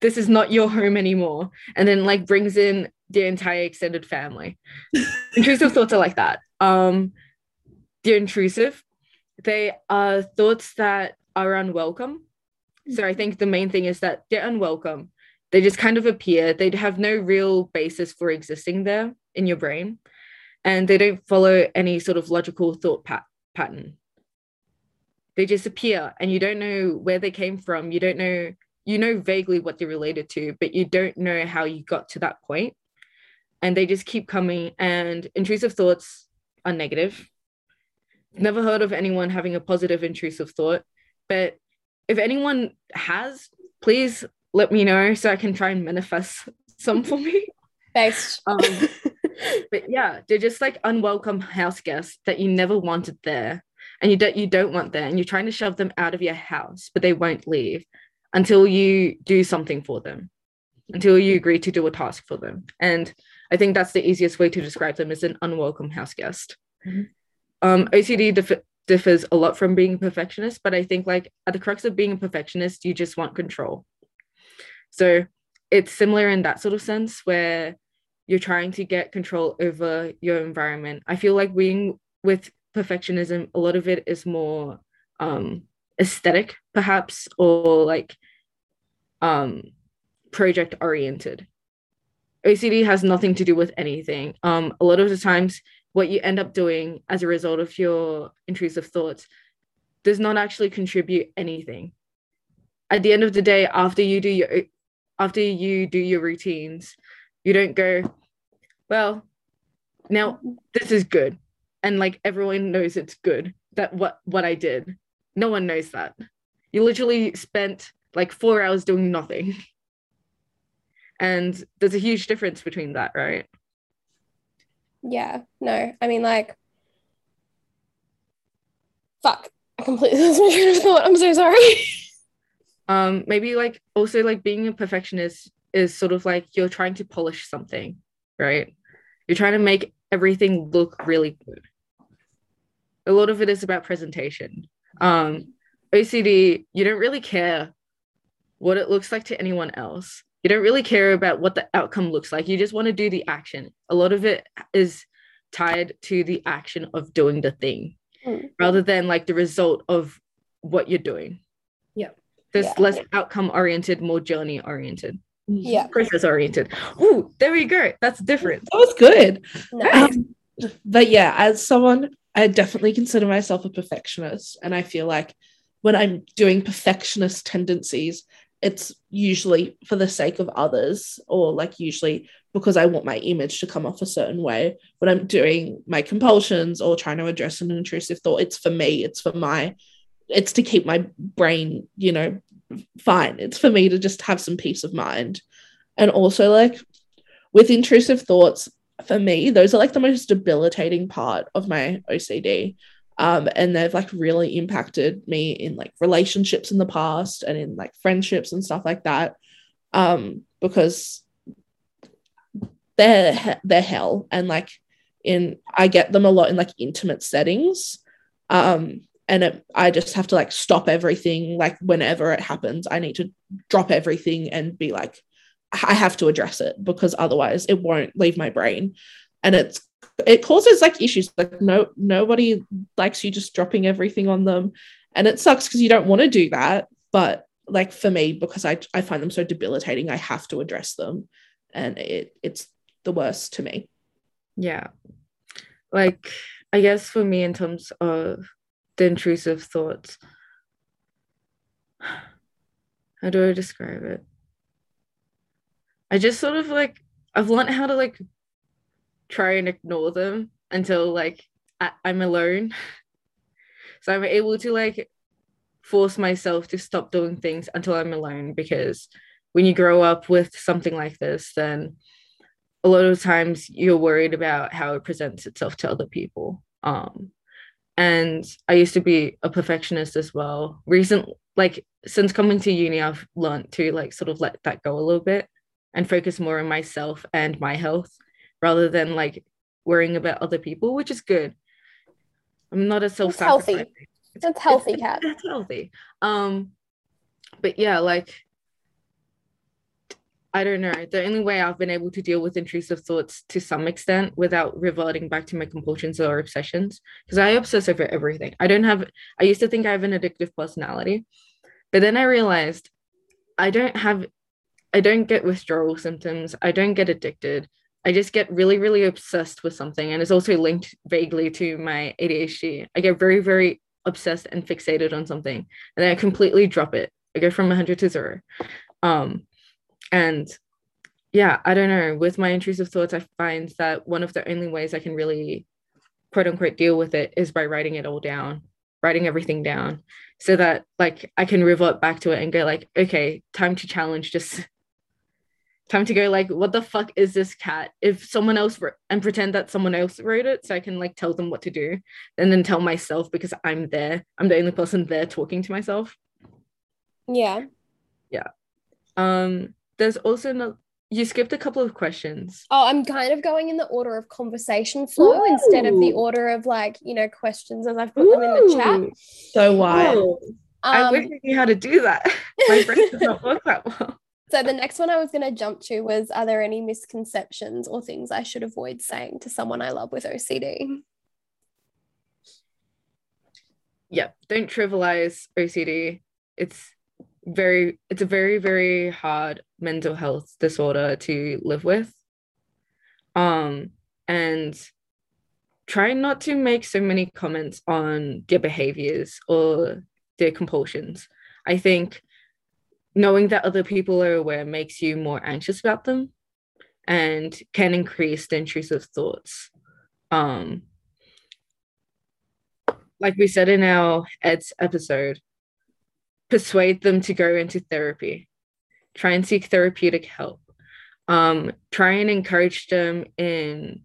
This is not your home anymore. And then like brings in the entire extended family. intrusive thoughts are like that. Um they're intrusive. They are thoughts that are unwelcome. So I think the main thing is that they're unwelcome they just kind of appear. They'd have no real basis for existing there in your brain and they don't follow any sort of logical thought pat- pattern. They just appear and you don't know where they came from. You don't know you know vaguely what they're related to but you don't know how you got to that point. And they just keep coming and intrusive thoughts are negative. Never heard of anyone having a positive intrusive thought but if anyone has please let me know so I can try and manifest some for me. Based. Um, but yeah, they're just like unwelcome house guests that you never wanted there, and you don't you don't want there, and you're trying to shove them out of your house, but they won't leave until you do something for them, until you agree to do a task for them. And I think that's the easiest way to describe them as an unwelcome house guest. Mm-hmm. Um, OCD dif- differs a lot from being a perfectionist, but I think like at the crux of being a perfectionist, you just want control so it's similar in that sort of sense where you're trying to get control over your environment. I feel like being with perfectionism, a lot of it is more um, aesthetic, perhaps, or like um, project oriented. OCD has nothing to do with anything. Um, a lot of the times, what you end up doing as a result of your intrusive thoughts does not actually contribute anything. At the end of the day, after you do your after you do your routines, you don't go, well, now this is good. and like everyone knows it's good that what what I did. No one knows that. You literally spent like four hours doing nothing. And there's a huge difference between that, right? Yeah, no, I mean, like, fuck, I completely lost my train of thought. I'm so sorry. Um, maybe like also like being a perfectionist is sort of like you're trying to polish something, right? You're trying to make everything look really good. A lot of it is about presentation. Um, OCD, you don't really care what it looks like to anyone else. You don't really care about what the outcome looks like. You just want to do the action. A lot of it is tied to the action of doing the thing Mm. rather than like the result of what you're doing. Yeah. There's Yeah. less outcome oriented, more journey oriented, Yeah, process oriented. Ooh, there we go. That's different. That was good. nice. Um, but yeah, as someone, I definitely consider myself a perfectionist. And I feel like when I'm doing perfectionist tendencies, it's usually for the sake of others, or like usually because I want my image to come off a certain way. When I'm doing my compulsions or trying to address an intrusive thought, it's for me, it's for my, it's to keep my brain, you know, fine. It's for me to just have some peace of mind. And also, like with intrusive thoughts, for me, those are like the most debilitating part of my OCD. Um, and they've like really impacted me in like relationships in the past and in like friendships and stuff like that. Um, because they're they're hell, and like in I get them a lot in like intimate settings. Um, and it, I just have to like stop everything. Like whenever it happens, I need to drop everything and be like, I have to address it because otherwise it won't leave my brain. And it's it causes like issues. Like no nobody likes you just dropping everything on them. And it sucks because you don't want to do that. But like for me, because I I find them so debilitating, I have to address them. And it it's the worst to me. Yeah. Like, I guess for me, in terms of the intrusive thoughts, how do I describe it? I just sort of like, I've learned how to like try and ignore them until like I- I'm alone. So I'm able to like force myself to stop doing things until I'm alone because when you grow up with something like this, then a lot of times you're worried about how it presents itself to other people. Um, and I used to be a perfectionist as well. Recent, like since coming to uni, I've learned to like sort of let that go a little bit and focus more on myself and my health rather than like worrying about other people, which is good. I'm not a self healthy. That's healthy, Cat. That's healthy. Um, but yeah, like I don't know. The only way I've been able to deal with intrusive thoughts to some extent without reverting back to my compulsions or obsessions, because I obsess over everything. I don't have, I used to think I have an addictive personality, but then I realized I don't have, I don't get withdrawal symptoms. I don't get addicted. I just get really, really obsessed with something. And it's also linked vaguely to my ADHD. I get very, very obsessed and fixated on something, and then I completely drop it. I go from 100 to zero. Um, and yeah, I don't know. With my intrusive thoughts, I find that one of the only ways I can really quote unquote deal with it is by writing it all down, writing everything down so that like I can revert back to it and go like, okay, time to challenge, just time to go like, what the fuck is this cat? If someone else wrote and pretend that someone else wrote it so I can like tell them what to do and then tell myself because I'm there. I'm the only person there talking to myself. Yeah. Yeah um, there's also no you skipped a couple of questions. Oh, I'm kind of going in the order of conversation flow instead of the order of like, you know, questions as I've put them in the chat. So why? Oh, I Um, wish I knew how to do that. My brain does not work that well. so the next one I was going to jump to was Are there any misconceptions or things I should avoid saying to someone I love with OCD? Yeah, don't trivialize OCD. It's very it's a very very hard mental health disorder to live with. Um and try not to make so many comments on their behaviors or their compulsions. I think knowing that other people are aware makes you more anxious about them and can increase the intrusive thoughts. Um, like we said in our Ed's episode, persuade them to go into therapy. Try and seek therapeutic help. Um, try and encourage them in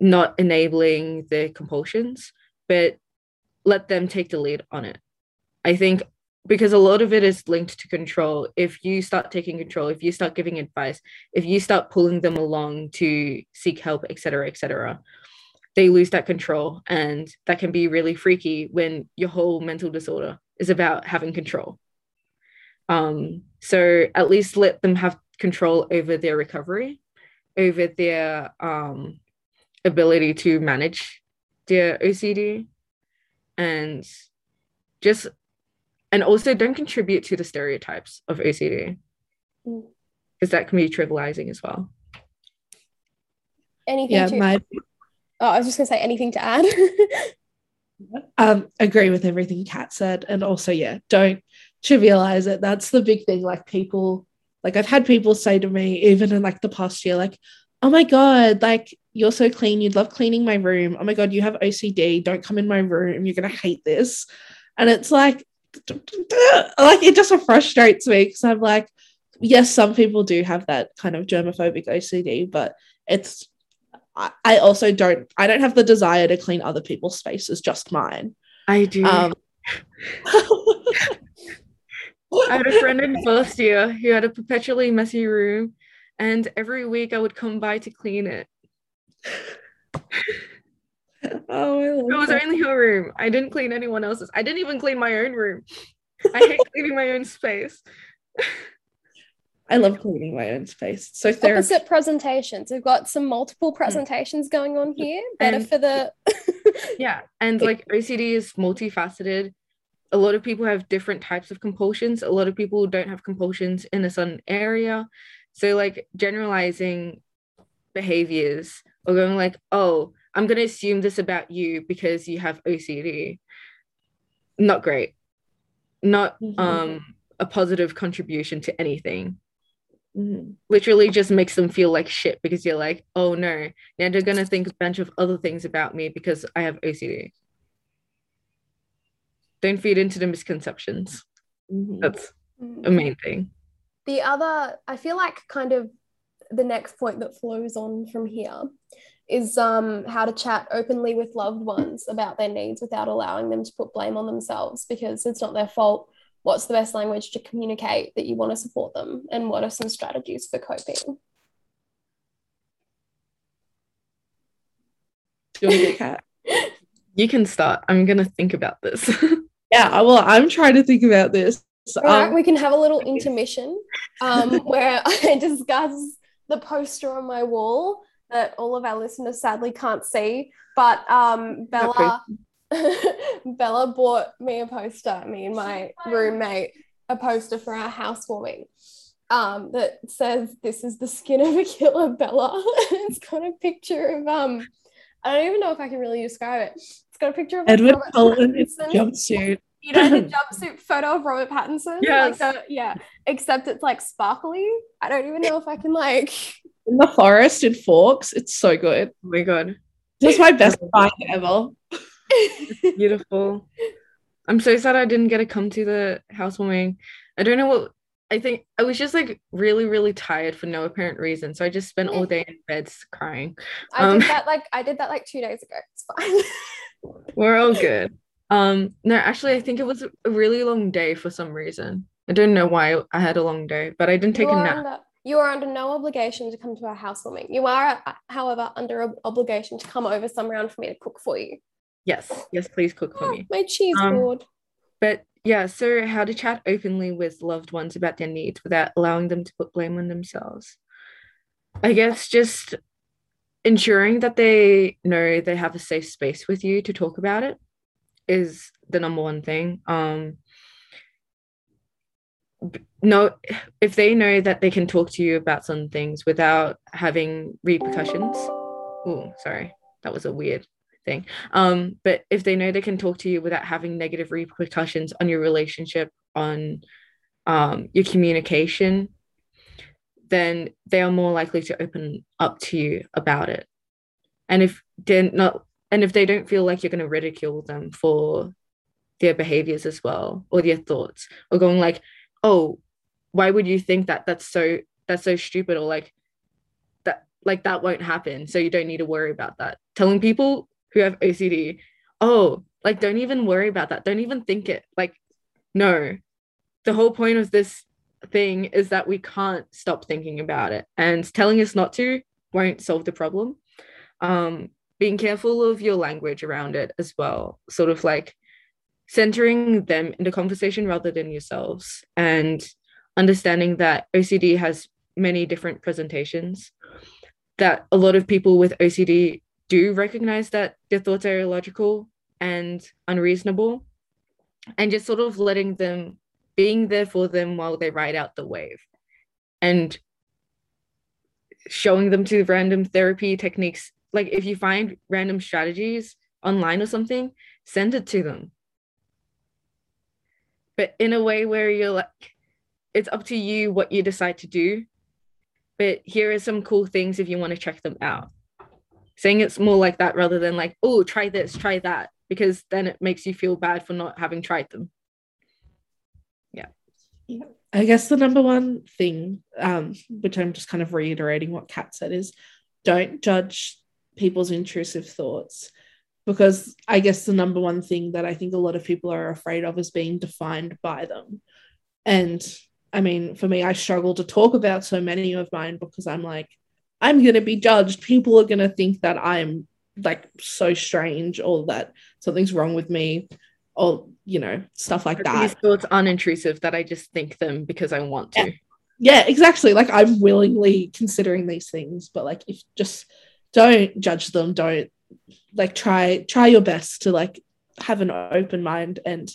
not enabling their compulsions, but let them take the lead on it. I think because a lot of it is linked to control. If you start taking control, if you start giving advice, if you start pulling them along to seek help, etc., etc., they lose that control, and that can be really freaky when your whole mental disorder is about having control. Um, so at least let them have control over their recovery, over their um, ability to manage their OCD, and just and also don't contribute to the stereotypes of OCD because mm. that can be trivializing as well. Anything yeah, to- my Oh, I was just gonna say anything to add. um, agree with everything Cat said, and also yeah, don't trivialize it. That's the big thing. Like people, like I've had people say to me, even in like the past year, like, "Oh my god, like you're so clean. You'd love cleaning my room. Oh my god, you have OCD. Don't come in my room. You're gonna hate this." And it's like, like it just frustrates me because I'm like, yes, some people do have that kind of germophobic OCD, but it's I also don't I don't have the desire to clean other people's spaces, just mine. I do. Um, I had a friend in first year who had a perpetually messy room, and every week I would come by to clean it. oh, it was that. only her room. I didn't clean anyone else's. I didn't even clean my own room. I hate cleaning my own space. I love cleaning my own space. So therapy. Opposite presentations. We've got some multiple hmm. presentations going on here. Better and, for the Yeah. And like OCD is multifaceted. A lot of people have different types of compulsions. A lot of people don't have compulsions in a certain area. So like generalizing behaviors or going like, oh, I'm gonna assume this about you because you have OCD. Not great. Not mm-hmm. um a positive contribution to anything mm-hmm. literally just makes them feel like shit because you're like, oh no, now they're gonna think a bunch of other things about me because I have OCD. Don't feed into the misconceptions. Mm-hmm. That's mm-hmm. a main thing. The other, I feel like, kind of the next point that flows on from here is um, how to chat openly with loved ones about their needs without allowing them to put blame on themselves because it's not their fault what's the best language to communicate that you want to support them and what are some strategies for coping? Do you want to cat you can start. I'm gonna think about this. Yeah well i'm trying to think about this. All right, um, we can have a little intermission um, where i discuss the poster on my wall that all of our listeners sadly can't see but um, bella Bella bought me a poster, me and my roommate, a poster for our housewarming um, that says, This is the skin of a killer, Bella. it's got a picture of, um, I don't even know if I can really describe it. It's got a picture of Edward Cullen jumpsuit. You know the jumpsuit photo of Robert Pattinson? Yes. Like the, yeah. Except it's like sparkly. I don't even know if I can like in the forest in Forks. It's so good. Oh my god. This is my best find ever beautiful. I'm so sad I didn't get to come to the housewarming. I don't know what I think I was just like really, really tired for no apparent reason. So I just spent all day in bed crying. I um, did that like I did that like two days ago. It's fine. we're all good. Um, no, actually I think it was a really long day for some reason. I don't know why I had a long day, but I didn't take a nap. Under, you are under no obligation to come to our housewarming. You are, however, under an obligation to come over some round for me to cook for you. Yes, yes, please cook for me. My cheese um, board. But yeah, so how to chat openly with loved ones about their needs without allowing them to put blame on themselves. I guess just ensuring that they know they have a safe space with you to talk about it is the number one thing. Um, no, if they know that they can talk to you about some things without having repercussions. Oh, sorry, that was a weird thing. Um, but if they know they can talk to you without having negative repercussions on your relationship, on um, your communication, then they are more likely to open up to you about it. And if they're not and if they don't feel like you're going to ridicule them for their behaviors as well or their thoughts or going like oh why would you think that that's so that's so stupid or like that like that won't happen so you don't need to worry about that telling people who have ocd oh like don't even worry about that. Don't even think it. Like no. The whole point of this thing is that we can't stop thinking about it. And telling us not to won't solve the problem. Um being careful of your language around it as well. Sort of like centering them in the conversation rather than yourselves. And understanding that OCD has many different presentations. That a lot of people with OCD do recognize that their thoughts are illogical and unreasonable and just sort of letting them being there for them while they ride out the wave and showing them to random therapy techniques. Like if you find random strategies online or something send it to them. But in a way where you're like it's up to you what you decide to do but here are some cool things if you want to check them out saying it's more like that rather than like oh try this try that because then it makes you feel bad for not having tried them yeah Yeah. i guess the number one thing um, which i'm just kind of reiterating what cat said is don't judge people's intrusive thoughts because I guess the number one thing that I think a lot of people are afraid of is being defined by them. And I mean, for me, I struggle to talk about so many of mine because I'm like, I'm going to be judged. People are going to think that I'm like so strange or that something's wrong with me or, you know, stuff like that. These thoughts aren't that I just think them because I want to. Yeah. yeah, exactly. Like I'm willingly considering these things, but like if just don't judge them don't like try try your best to like have an open mind and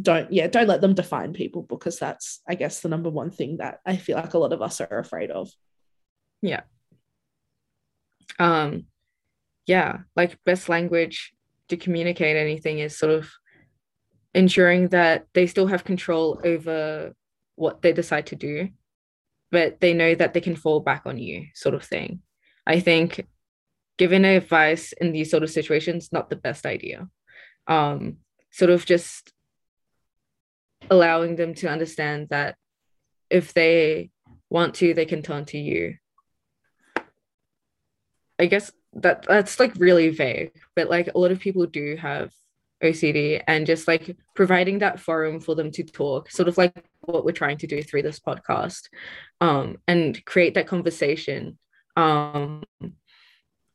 don't yeah don't let them define people because that's i guess the number one thing that i feel like a lot of us are afraid of yeah um yeah like best language to communicate anything is sort of ensuring that they still have control over what they decide to do but they know that they can fall back on you sort of thing. I think giving advice in these sort of situations not the best idea. Um sort of just allowing them to understand that if they want to they can turn to you i guess that that's like really vague but like a lot of people do have OCD and just like providing that forum for them to talk, sort of like what we're trying to do through this podcast, um, and create that conversation um,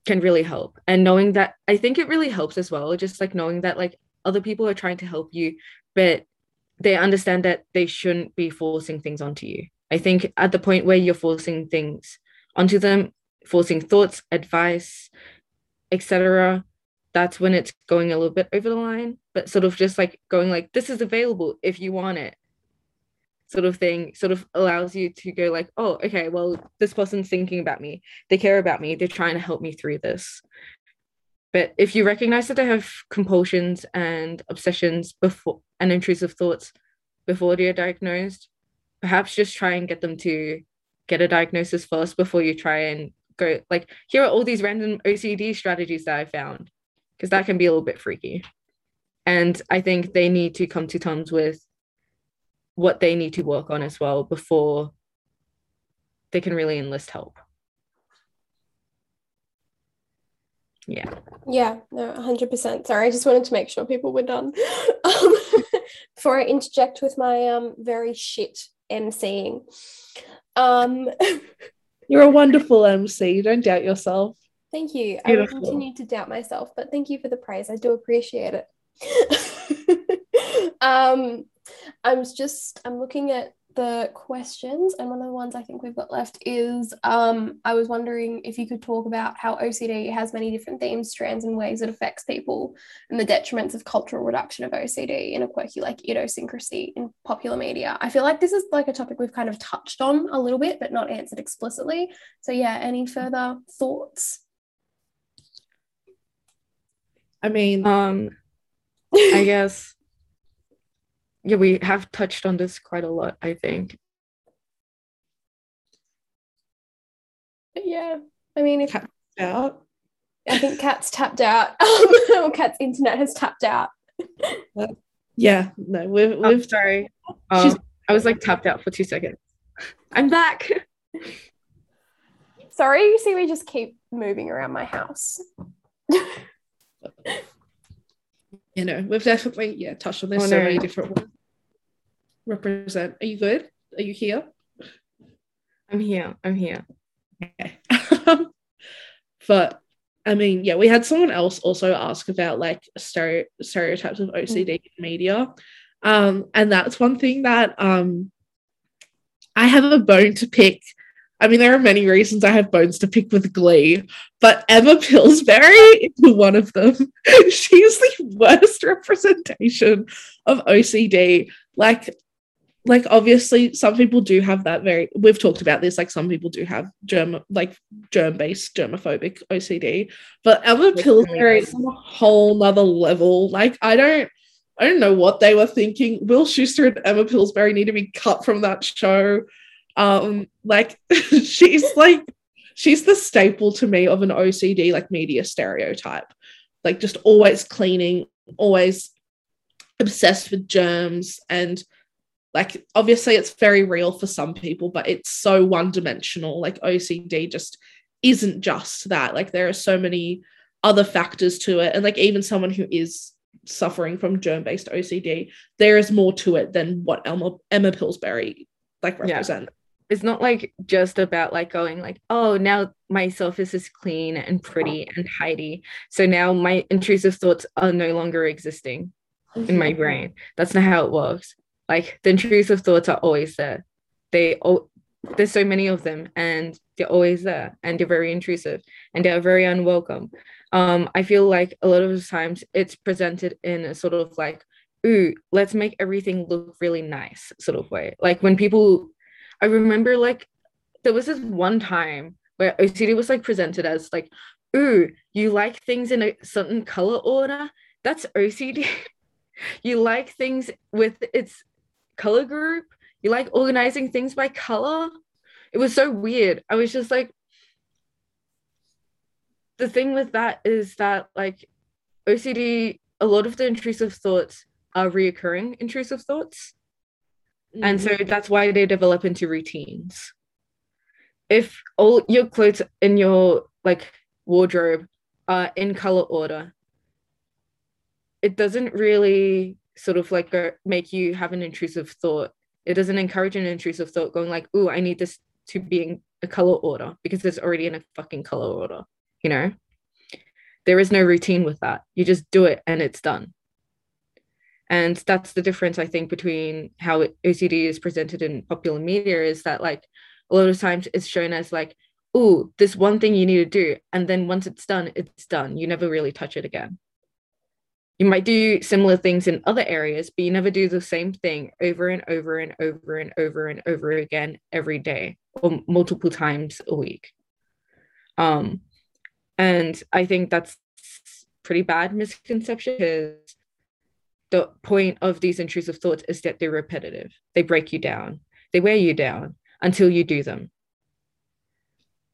can really help. And knowing that i think it really helps as well just like knowing that like other people are trying to help you but they understand that they shouldn't be forcing things onto you. I think at the point where you're forcing things onto them forcing thoughts advice etc that's when it's going a little bit over the line but sort of just like going like this is available if you want it sort of thing sort of allows you to go like oh okay well this person's thinking about me. They care about me. They're trying to help me through this. But if you recognize that they have compulsions and obsessions before and intrusive thoughts before they're diagnosed perhaps just try and get them to get a diagnosis first before you try and go like here are all these random ocd strategies that i found because that can be a little bit freaky and i think they need to come to terms with what they need to work on as well before they can really enlist help. Yeah. Yeah, no, 100%. Sorry, I just wanted to make sure people were done. Um, before I interject with my um very shit emceeing. Um You're a wonderful MC. You don't doubt yourself. Thank you. Beautiful. I will continue to doubt myself, but thank you for the praise. I do appreciate it. um I'm just I'm looking at the questions and one of the ones I think we've got left is um, I was wondering if you could talk about how OCD has many different themes, strands, and ways it affects people and the detriments of cultural reduction of OCD in a quirky like idiosyncrasy in popular media. I feel like this is like a topic we've kind of touched on a little bit but not answered explicitly. So yeah, any further thoughts? I mean, um I guess yeah, we have touched on this quite a lot, I think. Yeah. I mean, if out, I think Cat's tapped out. Um, Cat's internet has tapped out. Yeah, no, we've I'm we've sorry. She's- Um, I was like tapped out for two seconds. I'm back. Sorry, you see, we just keep moving around my house. you know we've definitely yeah touched on this Oh, so no. many different ways. Represent. Are you good? Are you here? I'm here. I'm here. Okay. but I mean, yeah, we had someone else also ask about like stereo- stereotypes of OCD in media. Um, and that's one thing that um I have a bone to pick. I mean, there are many reasons I have bones to pick with Glee, but Emma Pillsbury is one of them. She's the worst representation of OCD. Like, like obviously some people do have that very we've talked about this like some people do have germ like germ based germophobic ocd but emma Which pillsbury is- is on a whole nother level. Like i don't i don't know what they were thinking. Will Schuester and emma pillsbury need to be cut from that show? Um like she's like she's the staple to me of an ocd like media stereotype. Like just always cleaning always obsessed with germs and like obviously it's very real for some people but it's so one dimensional like ocd just isn't just that like there are so many other factors to it and like even someone who is suffering from germ based ocd there is more to it than what emma emma pillsbury like Yeah. It's not like just about like going like, oh, now my surface is clean and pretty and tidy. So now my intrusive thoughts are no longer existing in my brain. That's not how it works. Like the intrusive thoughts are always there. They all there's so many of them and they're always there and they're very intrusive and they're very unwelcome. Um, I feel like a lot of times it's presented in a sort of like, ooh, let's make everything look really nice sort of way. Like when people I remember like there was this one time where OCD was like presented as like, ooh, you like things in a certain color order. That's OCD. you like things with its color group. You like organizing things by color. It was so weird. I was just like, the thing with that is that like OCD, a lot of the intrusive thoughts are reoccurring intrusive thoughts. And so mm-hmm. that's why they develop into routines. If all your clothes in your like wardrobe are in color order, it doesn't really sort of like make you have an intrusive thought. It doesn't encourage an intrusive thought going like, "Oh, I need this to be in a color order because it's already in a fucking color order." You know, there is no routine with that. You just do it and it's done and that's the difference i think between how ocd is presented in popular media is that like a lot of times it's shown as like oh this one thing you need to do and then once it's done it's done you never really touch it again you might do similar things in other areas but you never do the same thing over and over and over and over and over again every day or multiple times a week um and i think that's pretty bad misconception because the point of these intrusive thoughts is that they're repetitive. They break you down. They wear you down until you do them.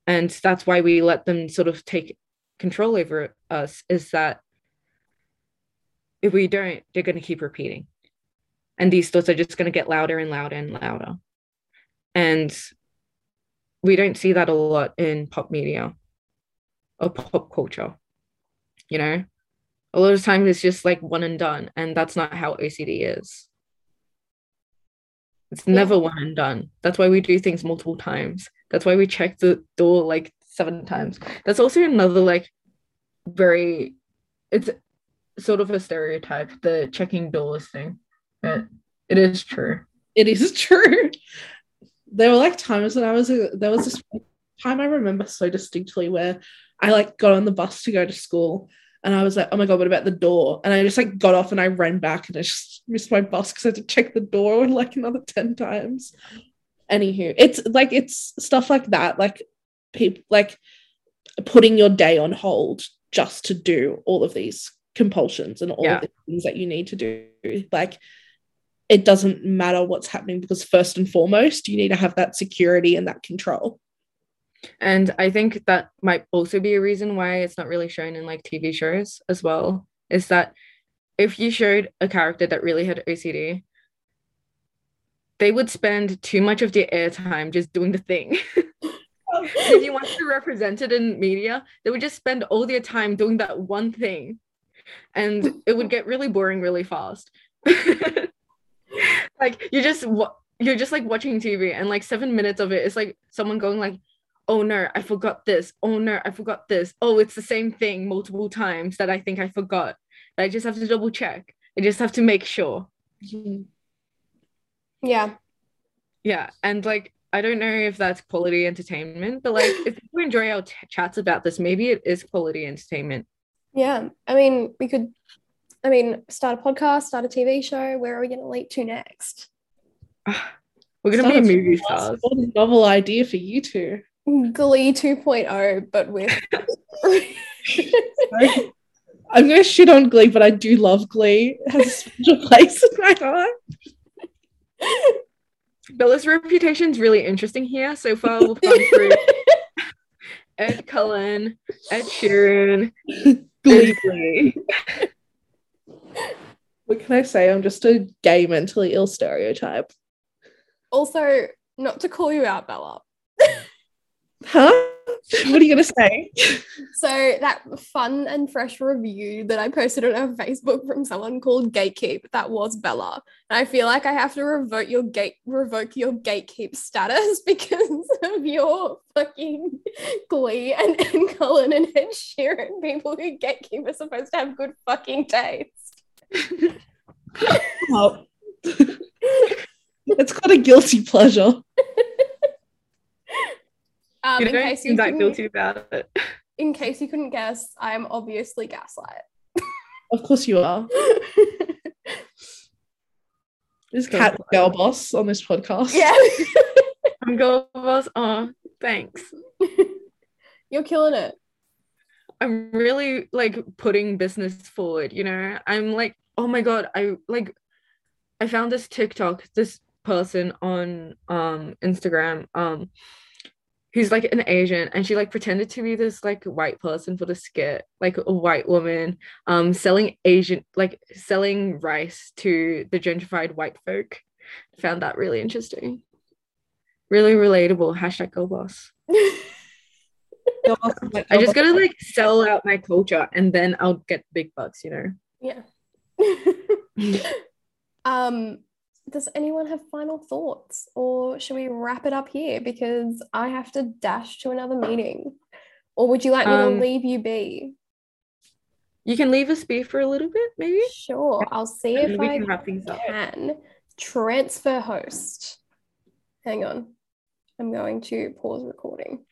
And that's why we let them sort of take control over us is that if we don't, they're going to keep repeating. And these thoughts are just going to get louder and louder and louder. And we don't see that a lot in pop media or pop culture, you know? a lot of times it's just like one and done and that's not how ocd is it's Yeah. never one and done that's why we do things multiple times that's why we check the door like seven times that's also another like very it's sort of a stereotype the checking doors thing but it is true it is true. There were like times when I was a, there was this time I remember so distinctly where I like got on the bus to go to school and I was like, oh my god, what about the door? And I just like got off and I ran back and I just missed my bus because I had to check the door like another 10 times. Anywho, it's like it's stuff like that, like people like putting your day on hold just to do all of these compulsions and all Yeah. of the things that you need to do. Like it doesn't matter what's happening because first and foremost you need to have that security and that control And I think that might also be a reason why it's not really shown in like TV shows as well. Is that if you showed a character that really had OCD, they would spend too much of their airtime just doing the thing. if you want to represent it in media, they would just spend all their time doing that one thing. And it would get really boring really fast. like you're just you're just like watching TV and like seven minutes of it is like someone going like, oh no, I forgot this. Oh no, I forgot this. Oh, it's the same thing multiple times that I think I forgot. I just have to double check. I just have to make sure. Mm-hmm. Yeah. Yeah. And like, I don't know if that's quality entertainment, but like, if you enjoy our t- chats about this, maybe it is quality entertainment. Yeah. I mean, we could, I mean, start a podcast, start a TV show. Where are we going to leap to next? We're going to be movie stars. What a novel idea for you two. Glee 2.0, but with. I'm going to shit on Glee, but I do love Glee. It has a special place in my heart. Bella's reputation is really interesting here. So far, we've gone through Ed Cullen, Ed Sheeran, Glee. Glee. What can I say? I'm just a gay mentally ill stereotype. Also, not to call you out, Bella. Huh? What are you gonna say? So that fun and fresh review that I posted on our Facebook from someone called Gatekeep, that was Bella. And I feel like I have to revoke your gate revoke your gatekeep status because of your fucking Glee and Cullen and Ed Sheeran. People who gatekeep are supposed to have good fucking taste. oh. it's called a guilty pleasure. Um, you in don't case you seem that couldn't- guilty about it. in case you couldn't guess, I am obviously Gaslight. Of course you are. This cat for girl boss on this podcast. yeah, I'm girl boss. Oh, thanks. you're killing it. I'm really like putting business forward, you know. I'm like, oh my god, I like I found this TikTok, this person on um Instagram, um, who's like an Asian, and she like pretended to be this like white person for the skit, like a white woman, um, selling Asian like selling rice to the gentrified white folk. Found that really interesting. Really relatable. Hashtag girl boss. Girl boss like, I just gotta like sell out my culture and then I'll get big bucks, you know. yeah. um, does anyone have final thoughts, or should we wrap it up here because I have to dash to another meeting? Or would you like me Um, to leave you be? You can leave us be for a little bit, maybe. Sure, I'll see if I can wrap things up. can transfer host. Hang on. I'm going to pause recording.